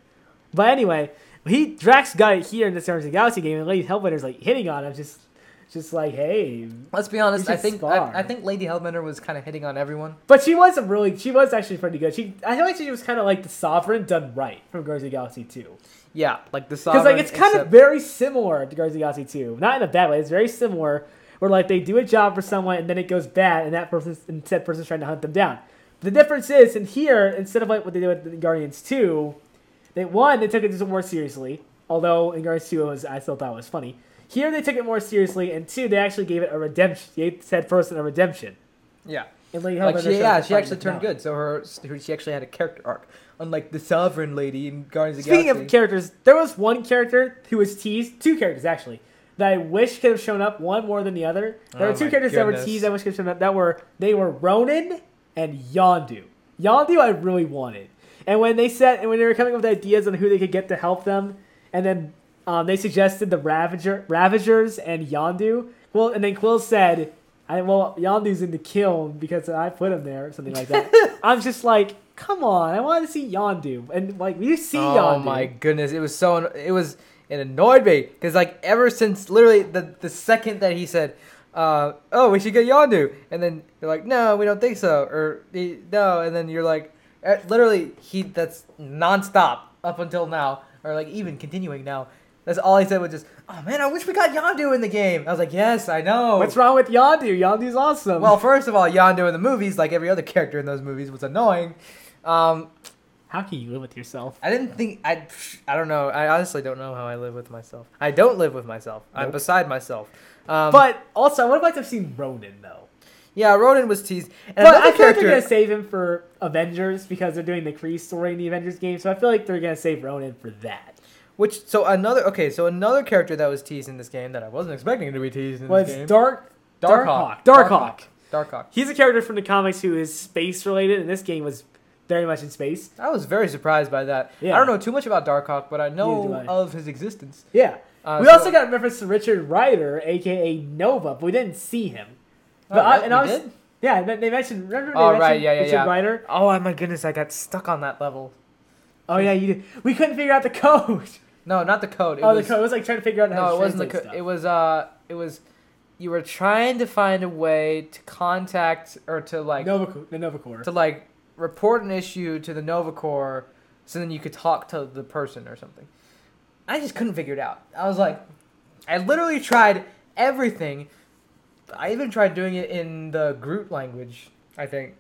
But anyway, he Drax got it here in the Guardians of the Galaxy game, and Lady Hellbender's like hitting on him, just, just like, hey. let's be honest. I think. I, I think Lady Hellbender was kind of hitting on everyone. But she was a really, she was actually pretty good. She, I feel like she was kind of like the Sovereign done right from Guardians of the Galaxy 2. Yeah, like the Sovereign. Because like it's kind of except- very similar to Guardians of the Galaxy 2. Not in a bad way. It's very similar. Where like they do a job for someone and then it goes bad, and that person, and said person's trying to hunt them down. The difference is, in here, instead of like what they did with the Guardians 2, they one they took it more seriously. Although in Guardians 2, it was I still thought it was funny. Here they took it more seriously, and two, they actually gave it a redemption. They said person a redemption. yeah. And Lady Like she, yeah, she actually turned good. So her, she actually had a character arc, unlike the Sovereign Lady in Guardians of the Speaking Galaxy. of characters, there was one character who was teased, two characters actually, that I wish could have shown up one more than the other. There Oh were two characters that were teased that wish could have shown up that were they were Ronan and Yondu. Yondu I really wanted. And when they said and when they were coming up with ideas on who they could get to help them, and then um, they suggested the Ravager Ravagers and Yondu. Well and then Quill said I well Yondu's in the Kyln because I put him there or something like that. <laughs> I'm just like, come on, I want to see Yondu. And like we see Oh Yondu. my goodness, it was so it was it annoyed me because like ever since literally the the second that he said, uh, "Oh, we should get Yondu," and then you're like, "No, we don't think so," or "Eh, "No," and then you're like, eh, literally he that's nonstop up until now, or like even continuing now. That's all he said was just, "Oh man, I wish we got Yondu in the game." I was like, "Yes, I know." What's wrong with Yondu? Yondu's awesome. Well, first of all, Yondu in the movies, like every other character in those movies, was annoying. Um, how can you live with yourself? I didn't think I. I don't know. I honestly don't know how I live with myself. I don't live with myself. I'm beside myself. Um, But also, I would have liked to have seen Ronan though. yeah, Ronan was teased. And but I feel like they're character. gonna save him for Avengers because they're doing the Kree story in the Avengers game. So I feel like they're gonna save Ronan for that. which so another okay so another character that was teased in this game that I wasn't expecting to be teased in Was this game. Dark Darkhawk. Darkhawk. Darkhawk. Darkhawk. He's a character from the comics who is space related, and this game was very much in space. I was very surprised by that. Yeah. I don't know too much about Darkhawk, but I know I. of his existence. Yeah. Uh, we so- also got reference to Richard Rider, aka Nova, but we didn't see him. Oh, I, really? and I was, did? yeah, they mentioned. Remember they Oh, mentioned right, yeah, yeah, Richard yeah. Rider? Oh my goodness! I got stuck on that level. Oh yeah, you did. We couldn't figure out the code. <laughs> No, not the code. It oh, was, the code it was like trying to figure out how No, it wasn't the. translate Co- stuff. it was uh, it was. You were trying to find a way to contact or to like Nova, the Nova Corps. to like report an issue to the Nova Corps, so then you could talk to the person or something. I just couldn't figure it out. I was like, I literally tried everything. I even tried doing it in the Groot language. I think.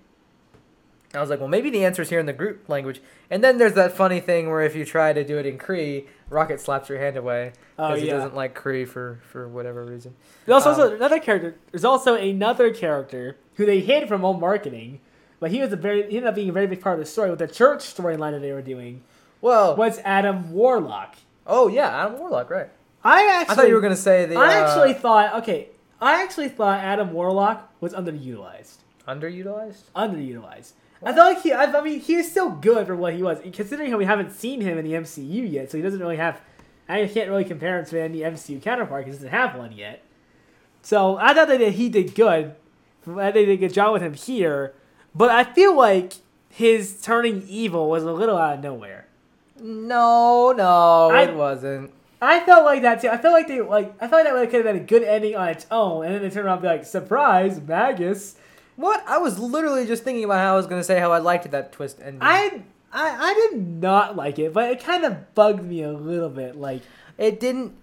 I was like, well, maybe the answer is here in the Groot language. And then there's that funny thing where if you try to do it in Kree, Rocket slaps your hand away Oh because he doesn't like Kree for for whatever reason. There's also um, another character. There's also another character who they hid from all marketing, but he was a very he ended up being a very big part of the story with the church storyline that they were doing. Well, Was Adam Warlock? oh yeah, Adam Warlock, right? I actually I thought you were gonna say the. I uh, actually thought okay. I actually thought Adam Warlock was underutilized. underutilized. Underutilized. I felt like he. I, I mean, he is still good for what he was, considering how we haven't seen him in the MCU yet. So he doesn't really have. I can't really compare him to any MCU counterpart because he doesn't have one yet. So I thought that he did good. I think they did a good job with him here, but I feel like his turning evil was a little out of nowhere. No, no, I- it wasn't. I felt like that too. I felt like they like. I felt like that could have been a good ending on its own, and then they turn around and be like, "Surprise, Magus!" What? I was literally just thinking about how I was gonna say how I liked that twist ending. I I I did not like it, but it kind of bugged me a little bit. Like it didn't.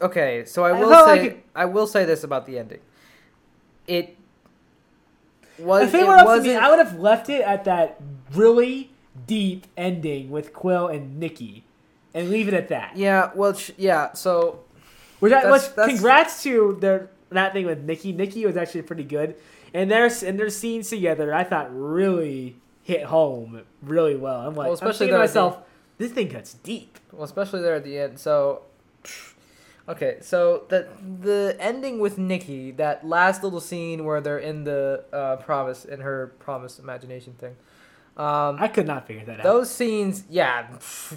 Okay, so I I will felt say like it- I will say this about the ending. It if was. it it were up to me, I would have left it at that really deep ending with Quill and Nikki, and leave it at that. yeah. Well. Yeah. So. Which, I, That's- which that's- congrats to their that thing with Nikki. Nikki was actually pretty good, and their and their scenes together, I thought really hit home really well. I'm like, Well, especially I'm thinking there at the- myself, this thing cuts deep. Well, especially there at the end. So. Okay, so the the ending with Nikki, that last little scene where they're in the uh, promise in her promise imagination thing. Um, I could not figure that out. Those scenes, yeah,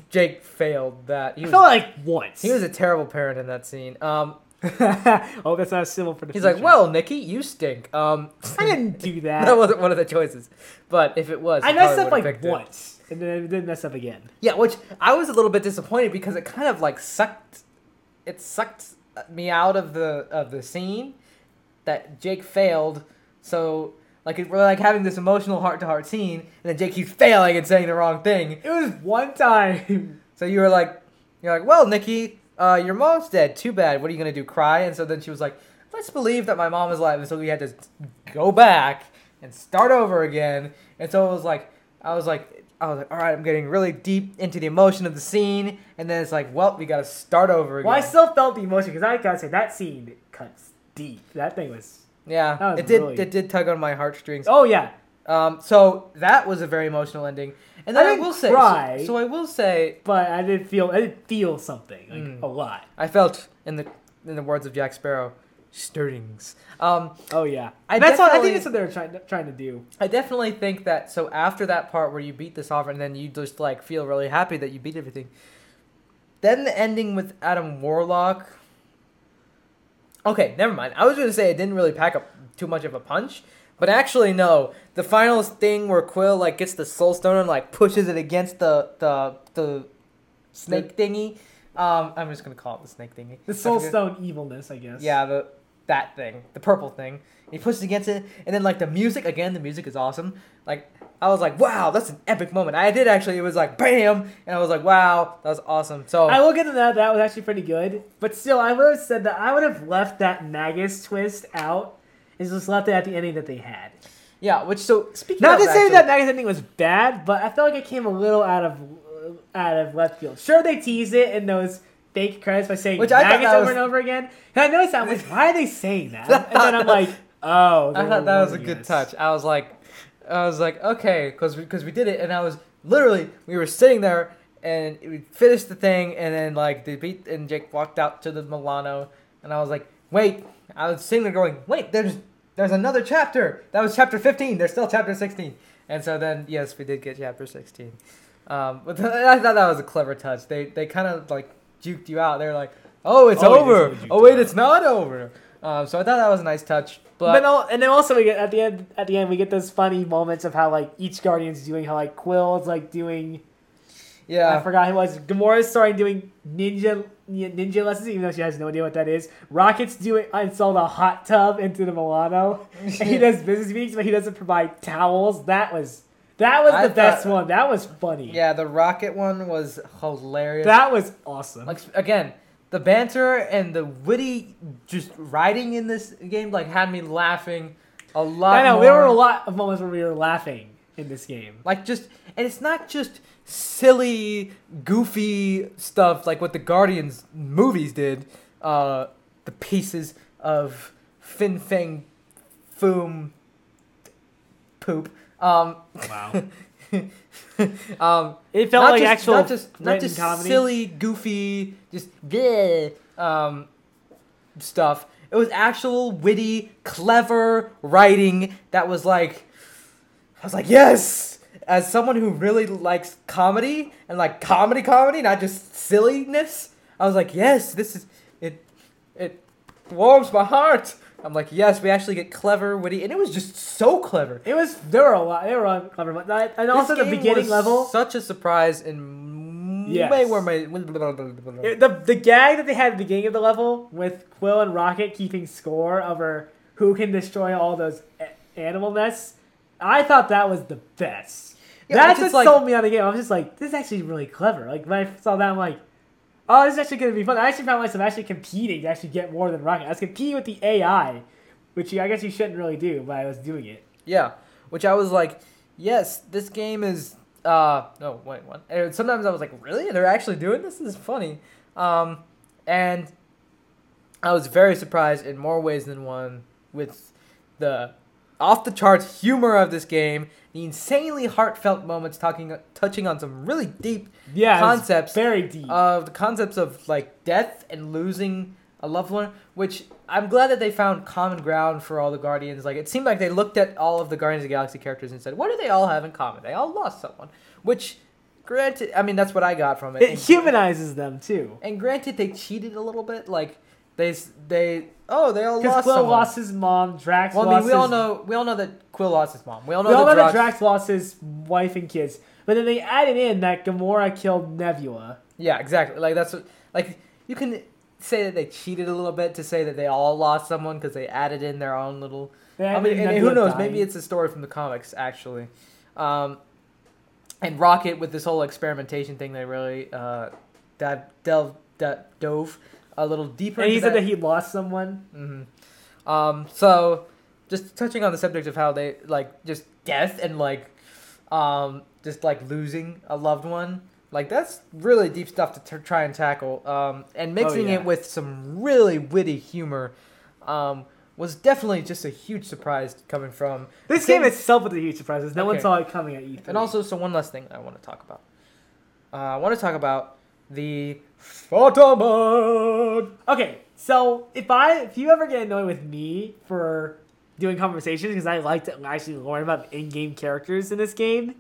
Jake failed that. He I was, felt like once. he was a terrible parent in that scene. Um, <laughs> oh, that's not a civil for the. he's future. like, "Well, Nikki, you stink." Um, <laughs> I didn't do <laughs> that. that wasn't one of the choices, but if it was, I messed up like picked it. once, and then I didn't mess up again. Yeah, which I was a little bit disappointed because it kind of like sucked, it sucked me out of the of the scene that Jake failed. So like we're like having this emotional heart to heart scene, and then Jake keeps failing and saying the wrong thing. It was one time. <laughs> So you were like, you're like, well, Nikki, uh, your mom's dead. Too bad. What are you gonna do? Cry? And so then she was like, let's believe that my mom is alive. And so we had to go back and start over again. And so it was like, I was like, I was like, all right, I'm getting really deep into the emotion of the scene. And then it's like, well, we gotta start over again. well, I still felt the emotion because I gotta say that scene cuts deep. That thing was. yeah, was it did. really- It did tug on my heartstrings. Oh yeah, Um, so that was a very emotional ending. And I then I, didn't will say, cry. so, so I will say, but I did feel. I did feel something like Mm. a lot. I felt in the in the words of Jack Sparrow, stirrings. Um, Oh yeah, I that's what I think that's what they're trying to, trying to do. I definitely think that. So after that part where you beat the sovereign, then you just like feel really happy that you beat everything. Then the ending with Adam Warlock. Okay, never mind. I was gonna say it didn't really pack up too much of a punch, but actually no. The final thing where Quill like gets the Soul Stone and like pushes it against the the the snake thingy. Um, I'm just gonna call it the snake thingy. The Soul Stone evilness, I guess. yeah, the that thing, the purple thing. He pushes against it, and then like the music again. The music is awesome. Like I was like, wow, that's an epic moment. I did actually. It was like bam, and I was like, wow, that was awesome. So I will get to that. That was actually pretty good. But still, I would have said that I would have left that Magus twist out and just left it at the ending that they had. yeah, which so speaking Not to say that Magus ending was bad, but I felt like it came a little out of out of left field. Sure, they tease it in those fake credits by saying Which I thought Magus that over was- and over again. And I noticed that. I'm like, why are they saying that? <laughs> And then I'm like, oh. I thought that was a good us. touch. I was like, I was like, okay, because because we, did it, and I was literally we were sitting there and we finished the thing, and then like the beat and Jake walked out to the Milano, and I was like, wait, I was sitting there going, wait, there's there's another chapter. That was chapter 15. There's still chapter 16, and so then yes, we did get chapter 16. Um, <laughs> but I thought that was a clever touch. They they kind of like juked you out. They're like, oh, it's Oh, over. juked Oh wait, out. it's not over. Um, so I thought that was a nice touch. But, no, and then also we get at the end. At the end, we get those funny moments of how like each guardian's doing. How like Quill's like doing. Yeah. I forgot who it was. Gamora's starting doing ninja ninja lessons, even though she has no idea what that is. Rocket's doing installed a hot tub into the Milano, and <laughs> he <laughs> does business meetings, but he doesn't provide towels. That was that was I the best one. That was funny. Yeah, the rocket one was hilarious. that was awesome. like again, the banter and the witty just writing in this game like had me laughing a lot. I know more. there were a lot of moments where we were laughing in this game. like just and it's not just silly, goofy stuff like what the Guardians movies did. Uh, the pieces of Fin Fang Foom poop. Um, Wow. <laughs> um, It felt like just, actual not just not just comedy. silly, goofy, just bleh, um, stuff. It was actual witty, clever writing that was like, I was like, yes. As someone who really likes comedy and like comedy, comedy, not just silliness, I was like, yes, this is it. It warms my heart. I'm like, yes, we actually get clever, witty, and it was just so clever. It was there were a lot. There were a lot clever, but that- and also the beginning was level. Such a surprise and Yes. way more. My, the the gag that they had at the beginning of the level with Quill and Rocket keeping score over who can destroy all those a- animal nests, I thought that was the best. Yeah, That's what just like- sold me on the game. I was just like, this is actually really clever. Like when I saw that, I'm like, oh, this is actually gonna be fun. I actually found myself actually competing to actually get more than Rocket. I was competing with the AI, which I guess you shouldn't really do, but I was doing it. yeah, which I was like, yes, this game is. Uh, no, wait, what? And sometimes I was like, really? They're actually doing this? This is funny. Um, and I was very surprised in more ways than one with the off the charts humor of this game, the insanely heartfelt moments talking touching on some really deep Yeah, Concepts very deep. of the concepts of like death and losing a loved one, which I'm glad that they found common ground for all the Guardians. Like it seemed like they looked at all of the Guardians of the Galaxy characters and said, "What do they all have in common? They all lost someone." Which, granted, I mean that's what I got from it. it And- humanizes them too. And granted, they cheated a little bit. Like they they oh they all Because lost Quill someone. lost his mom, Drax well, I lost mean, we all his know we all know that Quill lost his mom. We all know We all know that that Drax. Drax lost his wife and kids, but then they added in that Gamora killed Nebula. Yeah, exactly. Like that's what, like you can say that they cheated a little bit to say that they all lost someone because they added in their own little. I mean, in and who knows? Maybe it's a story from the comics actually. Um, and Rocket with this whole experimentation thing, they really uh, dive, delve, d- dove a little deeper. And he said that he lost someone. hmm Um, so just touching on the subject of how they like just death and like um just like losing a loved one like that's really deep stuff to t- try and tackle um and mixing Oh, yeah. it with some really witty humor um was definitely just a huge surprise coming from This game itself was a huge surprise. No one saw it coming at E3. and also so one last thing i want to talk about uh, i want to talk about the photo mode okay, So if I if you ever get annoyed with me for doing conversations because I like to actually learn about in-game characters in this game,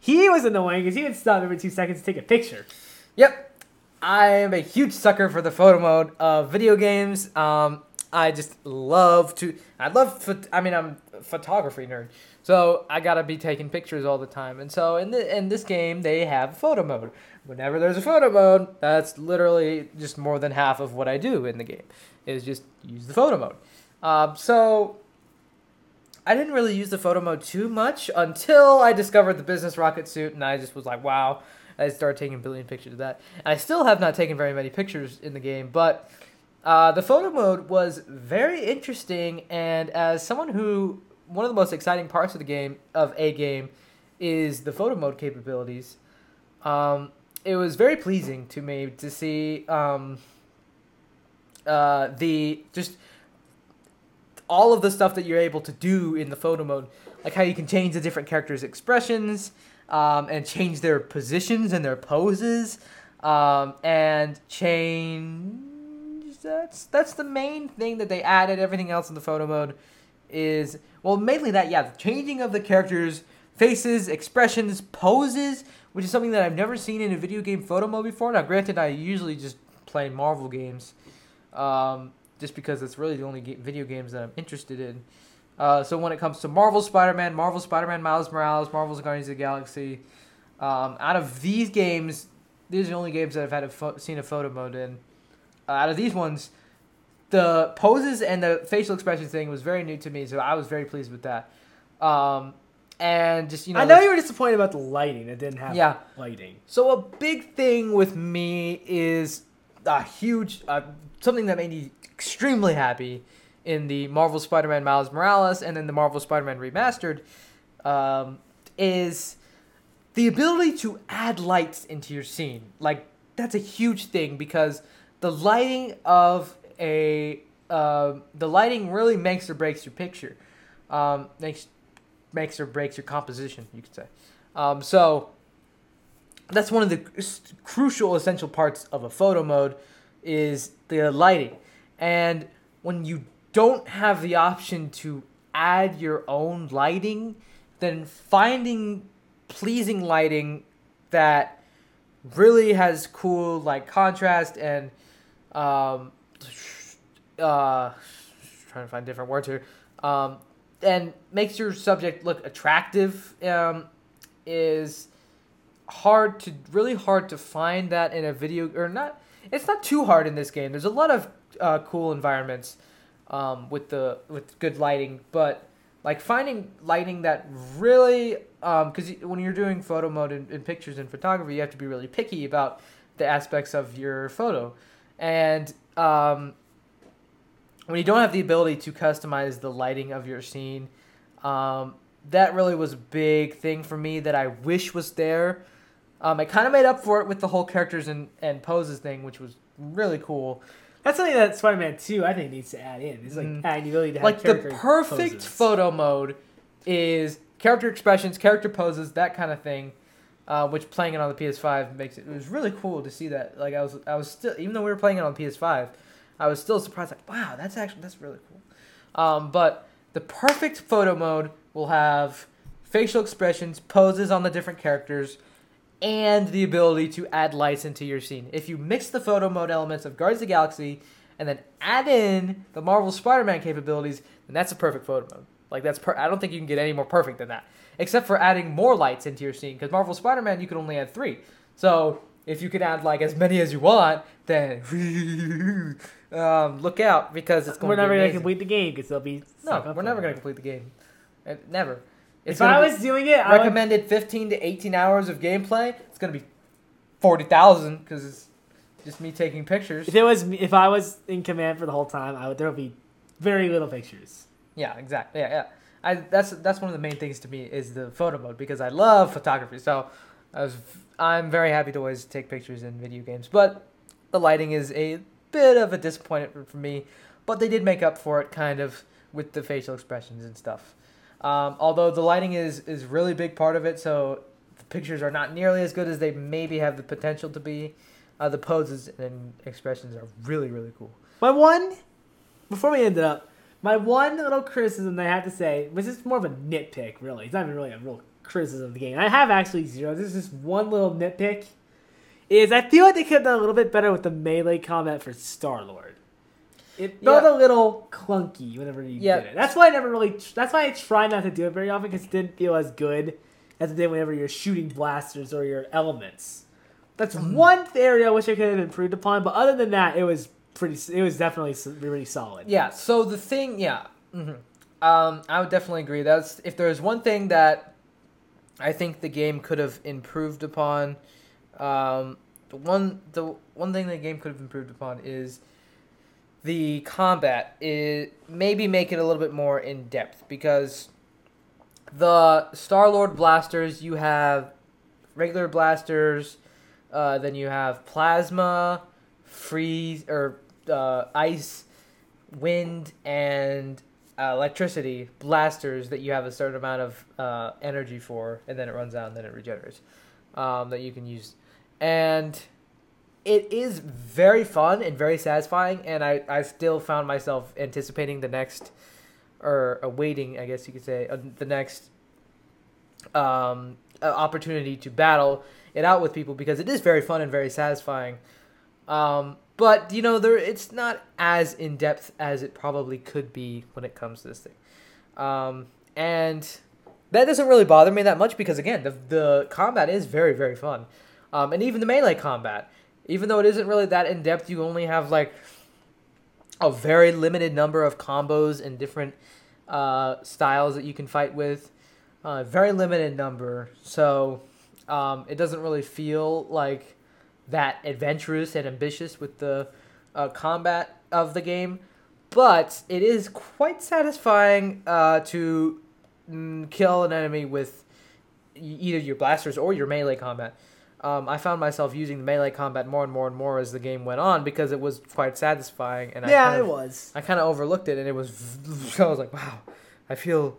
he was annoying because he would stop every two seconds to take a picture. Yep. I am a huge sucker for the photo mode of video games. Um, I just love to. I love. I mean, I'm a photography nerd, so I gotta be taking pictures all the time. And so in the in this game, they have photo mode. Whenever there's a photo mode, that's literally just more than half of what I do in the game. Is just use the photo mode. Um, so I didn't really use the photo mode too much until I discovered the business rocket suit, and I just was like, wow. I started taking a billion pictures of that. I still have not taken very many pictures in the game, but uh, the photo mode was very interesting. And as someone who, one of the most exciting parts of the game, of a game, is the photo mode capabilities. Um, it was very pleasing to me to see um, uh, the just all of the stuff that you're able to do in the photo mode, like how you can change the different characters' expressions um, and change their positions and their poses, um, and change. That's that's the main thing that they added. Everything else in the photo mode is well, mainly that. Yeah, the changing of the characters' faces, expressions, poses, which is something that I've never seen in a video game photo mode before. Now, granted, I usually just play Marvel games, um, just because it's really the only ga- video games that I'm interested in. Uh, so when it comes to Marvel Spider-Man, Marvel Spider-Man Miles Morales, Marvel's Guardians of the Galaxy, um, out of these games, these are the only games that I've had a pho- seen a photo mode in. Uh, out of these ones, the poses and the facial expression thing was very new to me, so I was very pleased with that. Um, and just you know, I know you were disappointed about the lighting. It didn't have Yeah. lighting. so a big thing with me is a huge uh, something that made me extremely happy in the Marvel Spider-Man Miles Morales and then the Marvel Spider-Man Remastered um, is the ability to add lights into your scene. Like that's a huge thing because the lighting of a uh, the lighting really makes or breaks your picture. Um, makes makes or breaks your composition, you could say. Um, so that's one of the crucial essential parts of a photo mode is the lighting and when you don't have the option to add your own lighting then finding pleasing lighting that really has cool like contrast and um uh trying to find different words here um and makes your subject look attractive um is hard to really hard to find that in a video or not it's not too hard in this game. There's a lot of uh, cool environments um, with the with good lighting but like finding lighting that really because when you're doing photo mode in pictures and photography you have to be really picky about the aspects of your photo. And um, when you don't have the ability to customize the lighting of your scene um, that really was a big thing for me that i wish was there um, it kind of made up for it with the whole characters and, and poses thing which was really cool That's something that Spider-Man Two I think needs to add in. It's like Mhm. adding the ability to have like the perfect poses. photo mode is character expressions character poses that kind of thing uh, which playing it on the ps5 makes it it was really cool to see that like i was i was still even though we were playing it on ps5 i was still surprised like wow that's actually that's really cool um, but the perfect photo mode will have facial expressions poses on the different characters and the ability to add lights into your scene. If you mix the photo mode elements of Guardians of the Galaxy and then add in the Marvel Spider-Man capabilities, then that's a perfect photo mode. Like that's per- I don't think you can get any more perfect than that, except for adding more lights into your scene. Because Marvel Spider-Man you can only add three. So if you could add like as many as you want, then <laughs> <laughs> um, look out because it's going to be. We're to never gonna amazing. complete the game because they'll be. No, we're never gonna complete the game. Uh, never. It's If I was doing it, I would, recommended 15 to 18 hours of gameplay. It's gonna be 40,000 because it's just me taking pictures. if it was if I was in command for the whole time, I would. There would be very little pictures. Yeah, exactly. Yeah, yeah. I that's that's one of the main things to me is the photo mode because I love photography. So I was I'm very happy to always take pictures in video games, but the lighting is a bit of a disappointment for me. But they did make up for it kind of with the facial expressions and stuff. Um, although the lighting is is really big part of it, so the pictures are not nearly as good as they maybe have the potential to be. Uh, the poses and expressions are really really cool. My one, before we end it up, my one little criticism that I have to say, which is more of a nitpick, really. It's not even really a real criticism of the game. I have actually zero. This is just one little nitpick. Is I feel like they could have done a little bit better with the melee combat for Star Lord. It felt Yeah. a little clunky whenever you Yeah. did it. That's why I never really. That's why I try not to do it very often because it didn't feel as good as it did whenever you're shooting blasters or your elements. That's Mm-hmm. one area I wish I could have improved upon, but other than that, it was pretty. It was definitely really solid. Yeah. So the thing, yeah, hmm um, I would definitely agree. That's if there's one thing that I think the game could have improved upon. Um, the one the one thing the game could have improved upon is the combat. Is maybe make it a little bit more in depth because the Star Lord blasters you have regular blasters, uh, then you have plasma, freeze or uh, ice, wind, and uh, electricity blasters that you have a certain amount of uh, energy for, and then it runs out and then it regenerates. Um, that you can use, and it is very fun and very satisfying. And I, I still found myself anticipating the next, or awaiting, I guess you could say, uh, the next um, uh, opportunity to battle it out with people because it is very fun and very satisfying. Um, but you know, there it's not as in depth as it probably could be when it comes to this thing, um, and that doesn't really bother me that much because again, the the combat is very very fun, um, and even the melee combat, even though it isn't really that in depth, you only have like a very limited number of combos and different uh, styles that you can fight with, uh, very limited number, so um, it doesn't really feel like that adventurous and ambitious with the uh, combat of the game, but it is quite satisfying uh, to mm, kill an enemy with either your blasters or your melee combat. Um, I found myself using the melee combat more and more and more as the game went on because it was quite satisfying, and I yeah, kind it was. I kind of overlooked it, and it was. <laughs> I was like, wow, I feel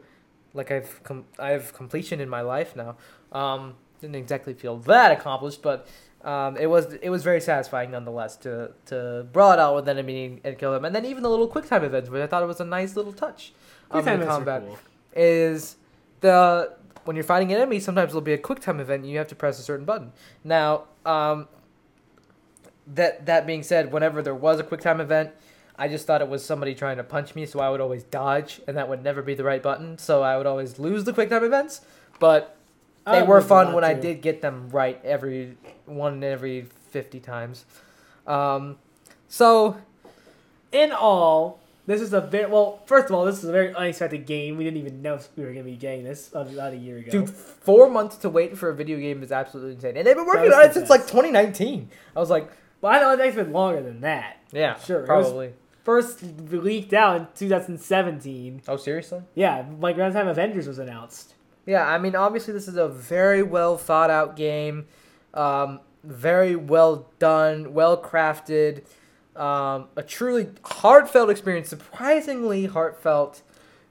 like I've com- I have completion in my life now. Um, didn't exactly feel that accomplished, but um, it was it was very satisfying nonetheless to to brawl it out with enemy and kill them, and then even the little quick time events, which I thought it was a nice little touch. Quick um, time in events are combat cool. is the when you're fighting an enemy, sometimes there'll be a quick time event and you have to press a certain button. Now, um, that that being said, whenever there was a quick time event, I just thought it was somebody trying to punch me, so I would always dodge, and that would never be the right button. So I would always lose the quick time events, but they I were fun when I did get them right every one every fifty times. Um, so In all, this is a very well. First of all, this is a very unexpected game. We didn't even know we were going to be getting this about a year ago. Dude, four months to wait for a video game is absolutely insane. And they've been working on it since best. like 2019. I was like, but I know it's been longer than that. yeah, Sure, probably. First leaked out in 2017. Oh, seriously? Yeah, like around the time Avengers was announced. Yeah, I mean, obviously, this is a very well thought out game, um, very well done, well crafted, um, a truly heartfelt experience, surprisingly heartfelt,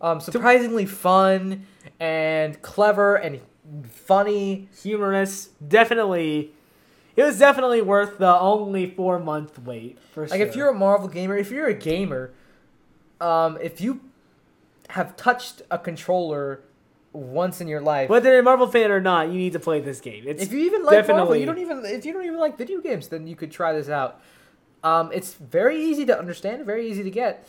um, surprisingly fun and clever and funny. Humorous, definitely. It was definitely worth the only four month wait for Like sure. if you're a Marvel gamer, if you're a gamer, um, if you have touched a controller once in your life, whether you're a Marvel fan or not, you need to play this game. It's if you even like Marvel, you don't even if you don't even like video games, then you could try this out. Um, it's very easy to understand, very easy to get.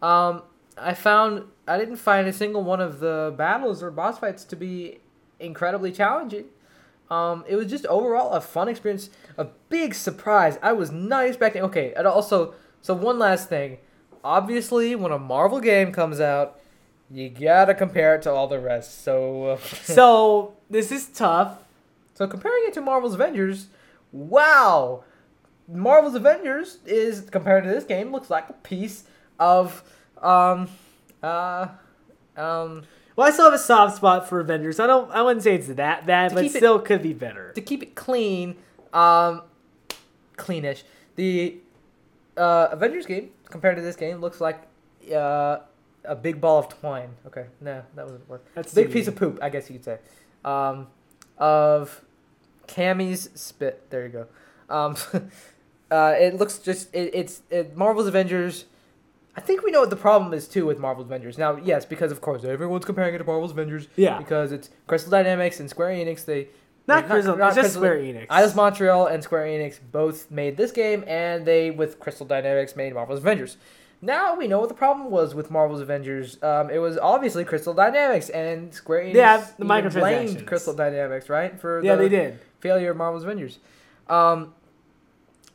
Um, I found I didn't find a single one of the battles or boss fights to be incredibly challenging. Um, it was just overall a fun experience, a big surprise. I was not expecting. Okay, and also, so one last thing. Obviously, when a Marvel game comes out, you gotta compare it to all the rest. So, uh, <laughs> so this is tough. so comparing it to Marvel's Avengers, wow, Marvel's Avengers is compared to this game looks like a piece of, um, uh, um. Well, I still have a soft spot for Avengers. I don't. I wouldn't say it's that bad, but it- still could be better. to keep it clean, um, cleanish. The uh, Avengers game compared to this game looks like uh, a big ball of twine. Okay, no, that wouldn't work. That's a big piece of poop, I guess you could say, um, of Cammy's spit. There you go. Um, <laughs> Uh, it looks just it, it's it, Marvel's Avengers. I think we know what the problem is too with Marvel's Avengers. Now, yes, because of course everyone's comparing it to Marvel's Avengers. Yeah. Because it's Crystal Dynamics and Square Enix. They Not Crystal, not just Crystal- Square Enix. Eidos Montreal and Square Enix both made this game, and they with Crystal Dynamics made Marvel's Avengers. Now we know what the problem was with Marvel's Avengers. Um, it was obviously Crystal Dynamics and Square Enix. Yeah, the microtransactions. blamed Crystal Dynamics, right? For yeah, the they did. failure of Marvel's Avengers. Um,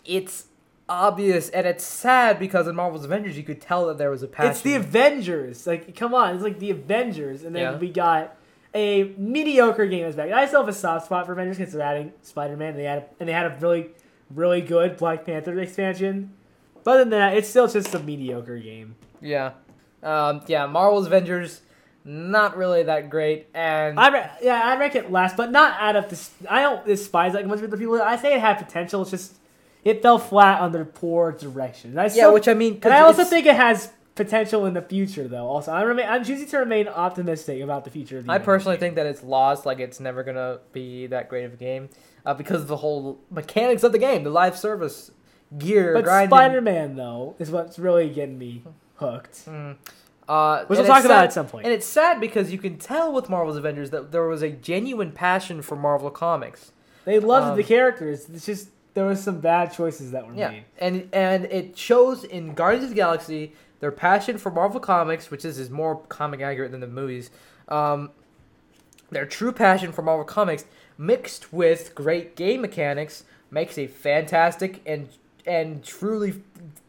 it's obvious and it's sad because in Marvel's Avengers you could tell that there was a passion. It's the Avengers. Like, come on, it's like the Avengers, and then Yeah. we got a mediocre game as back. I still have a soft spot for Avengers because they're adding Spider Man. They had and they had a really, really good Black Panther expansion. But other than that, it's still just a mediocre game. yeah, um, yeah. Marvel's Avengers, not really that great, and I re- yeah, I rank it last, but not out of this. I don't despise like much of the people. I say it had potential. It's just it fell flat under poor direction. And I yeah, which I mean, and I also think it has potential in the future, though. Also, I remain. I'm choosing to remain optimistic about the future. Of the I Avengers personally game. think that it's lost. Like it's never gonna be that great of a game uh, because of the whole mechanics of the game, the live service gear, But grinding. Spider Man though is what's really getting me hooked. Mm. Uh, Which we'll talk it's about sad- at some point. And it's sad because you can tell with Marvel's Avengers that there was a genuine passion for Marvel comics. They loved um, the characters. It's just there was some bad choices that were Yeah, made. and and it shows in Guardians of the Galaxy their passion for Marvel comics, which is is more comic accurate than the movies. Um, their true passion for Marvel comics mixed with great game mechanics makes a fantastic and and truly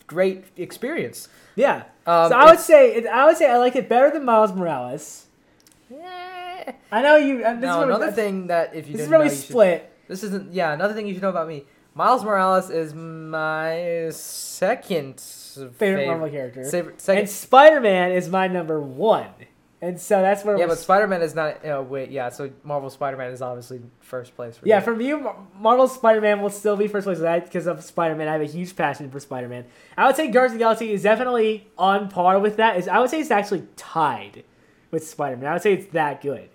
great experience. Yeah. Um, so I would say it, I would say I like it better than Miles Morales. Eh. I know you. uh, This Now is really, another thing that if you This is didn't know, really you should- split. This isn't. Yeah, another thing you should know about me. Miles Morales is my second Favorite Marvel character. Favorite, second. And Spider Man is my number one. And so that's where. yeah, but Spider Man is not. Oh wait, yeah. So Marvel Spider Man is obviously first place. For Yeah, me. from you, Marvel Spider-Man will still be first place because of Spider-Man. I have a huge passion for Spider-Man. I would say Guardians of the Galaxy is definitely on par with that. Is I would say it's actually tied with Spider-Man. I would say it's that good,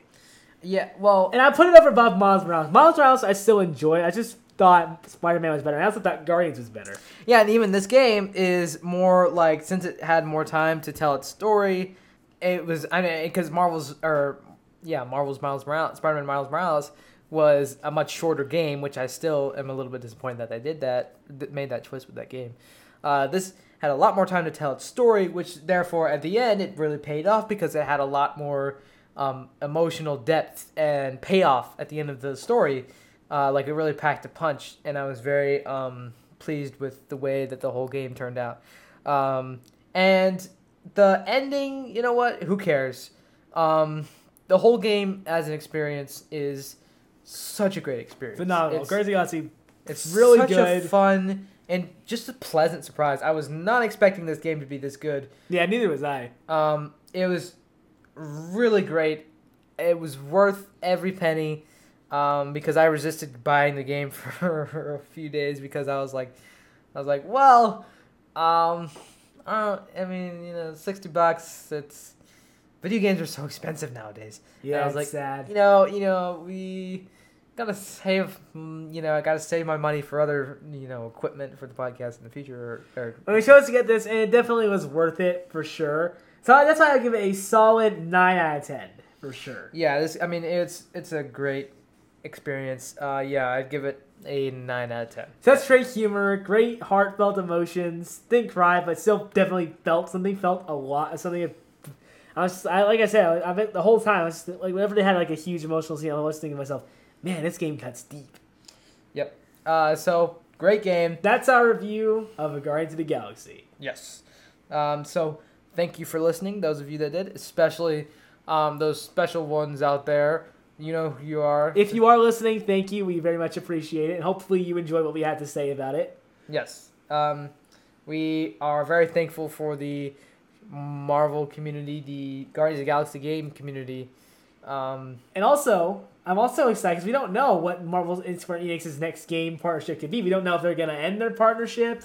yeah. Well, and I put it up above Miles Morales. Miles Morales, I still enjoy. I just thought Spider-Man was better. I also thought Guardians was better. yeah, and even this game is more like since it had more time to tell its story, it was. I mean, because Marvel's or yeah, Marvel's Miles Morales, Spider Man Miles Morales was a much shorter game, which I still am a little bit disappointed that they did that, that made that choice with that game. Uh, this had a lot more time to tell its story, which therefore at the end it really paid off because it had a lot more um, emotional depth and payoff at the end of the story. Uh, like it really packed a punch, and I was very um, pleased with the way that the whole game turned out. Um, and the ending, you know what? Who cares? Um, the whole game as an experience is such a great experience. Phenomenal. It's, Guardians of it's really such good. a fun and just a pleasant surprise. I was not expecting this game to be this good. Yeah, neither was I. Um, it was really great. It was worth every penny. Um, because I resisted buying the game <laughs> for a few days because I was like, I was like, well, um, I don't. I mean, you know, sixty bucks. It's video games are so expensive nowadays. Yeah, I was like, sad. You know, you know, we gotta save. mm, You know, I gotta save my money for other, you know, equipment for the podcast in the future. Or, or we chose to get this, and it definitely was worth it for sure. So that's why I give it a solid nine out of ten for sure. Yeah, this. I mean, it's it's a great experience. Uh, yeah, I'd give it a nine out of ten. So that's great humor, great heartfelt emotions. Didn't cry, but still definitely felt something. Felt a lot of something. I was, I, like I said, I, I the whole time I was like, whenever they had like a huge emotional scene, I was thinking to myself, "Man, this game cuts deep." Yep. Uh, so great game. That's our review of a Guardians of the Galaxy. Yes. Um, so thank you for listening, those of you that did, especially um, those special ones out there. You know who you are. If you are listening, thank you. We very much appreciate it, and hopefully you enjoy what we had to say about it. Yes. Um, we are very thankful for the Marvel community, the Guardians of the Galaxy game community. Um, And also, I'm also excited because we don't know what Marvel's and Square Enix's next game partnership could be. We don't know if they're going to end their partnership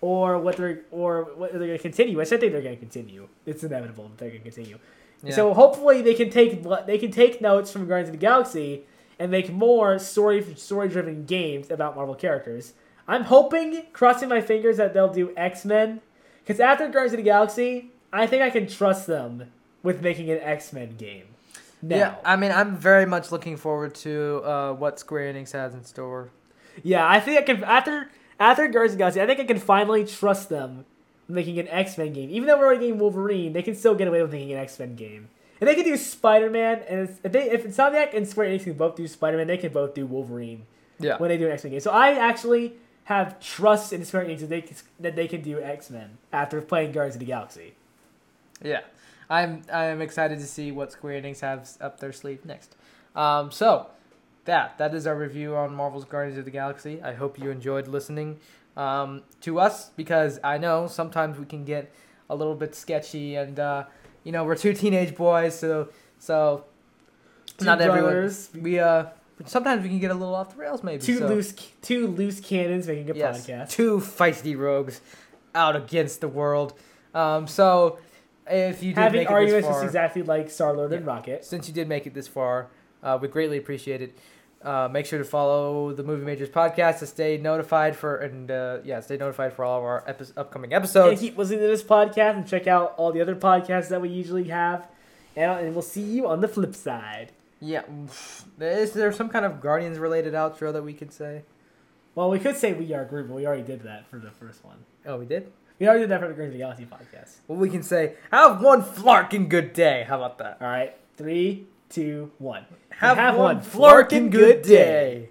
or what they're or what they're going to continue. I said think they're going to continue. It's inevitable that they're going to continue. Yeah. So hopefully they can take they can take notes from Guardians of the Galaxy and make more story story driven games about Marvel characters. I'm hoping, crossing my fingers, that they'll do X Men. Because after Guardians of the Galaxy, I think I can trust them with making an X Men game. Now. Yeah, I mean, I'm very much looking forward to uh, what Square Enix has in store. Yeah, I think I can after after Guardians of the Galaxy, I think I can finally trust them making an X Men game. Even though we're already getting Wolverine, they can still get away with making an X Men game. And they can do Spider Man, and if they if Insomniac and Square Enix can both do Spider Man, they can both do Wolverine Yeah. when they do an X Men game. So I actually have trust in Square Enix that they can, that they can do X Men after playing Guardians of the Galaxy. Yeah, I'm I'm excited to see what Square Enix has up their sleeve next. Um, so that that is our review on Marvel's Guardians of the Galaxy. I hope you enjoyed listening um, to us because I know sometimes we can get a little bit sketchy and uh, you know we're two teenage boys, so so Two not brothers. everyone we uh sometimes we can get a little off the rails maybe. Two so. loose two loose cannons making a Yes, podcast. two feisty rogues out against the world. Um, so if you did Having make it arguments far, exactly like Star Lord and Rocket. since you did make it this far, uh, we greatly appreciate it. Uh, make sure to follow the Movie Majors podcast to stay notified for and uh, yeah, stay notified for all of our epi- upcoming and episodes. keep listening to this podcast and check out all the other podcasts that we usually have. And, and we'll see you on the flip side. Yeah, is there some kind of Guardians related outro that we could say? Well, we could say we are a group, but we already did that for the first one. Oh, we did. We already did that for the Guardians of the Galaxy podcast. Well, we can say have one flarkin' good day. How about that? All right, three, two, one. Have, Have one one good good day. day.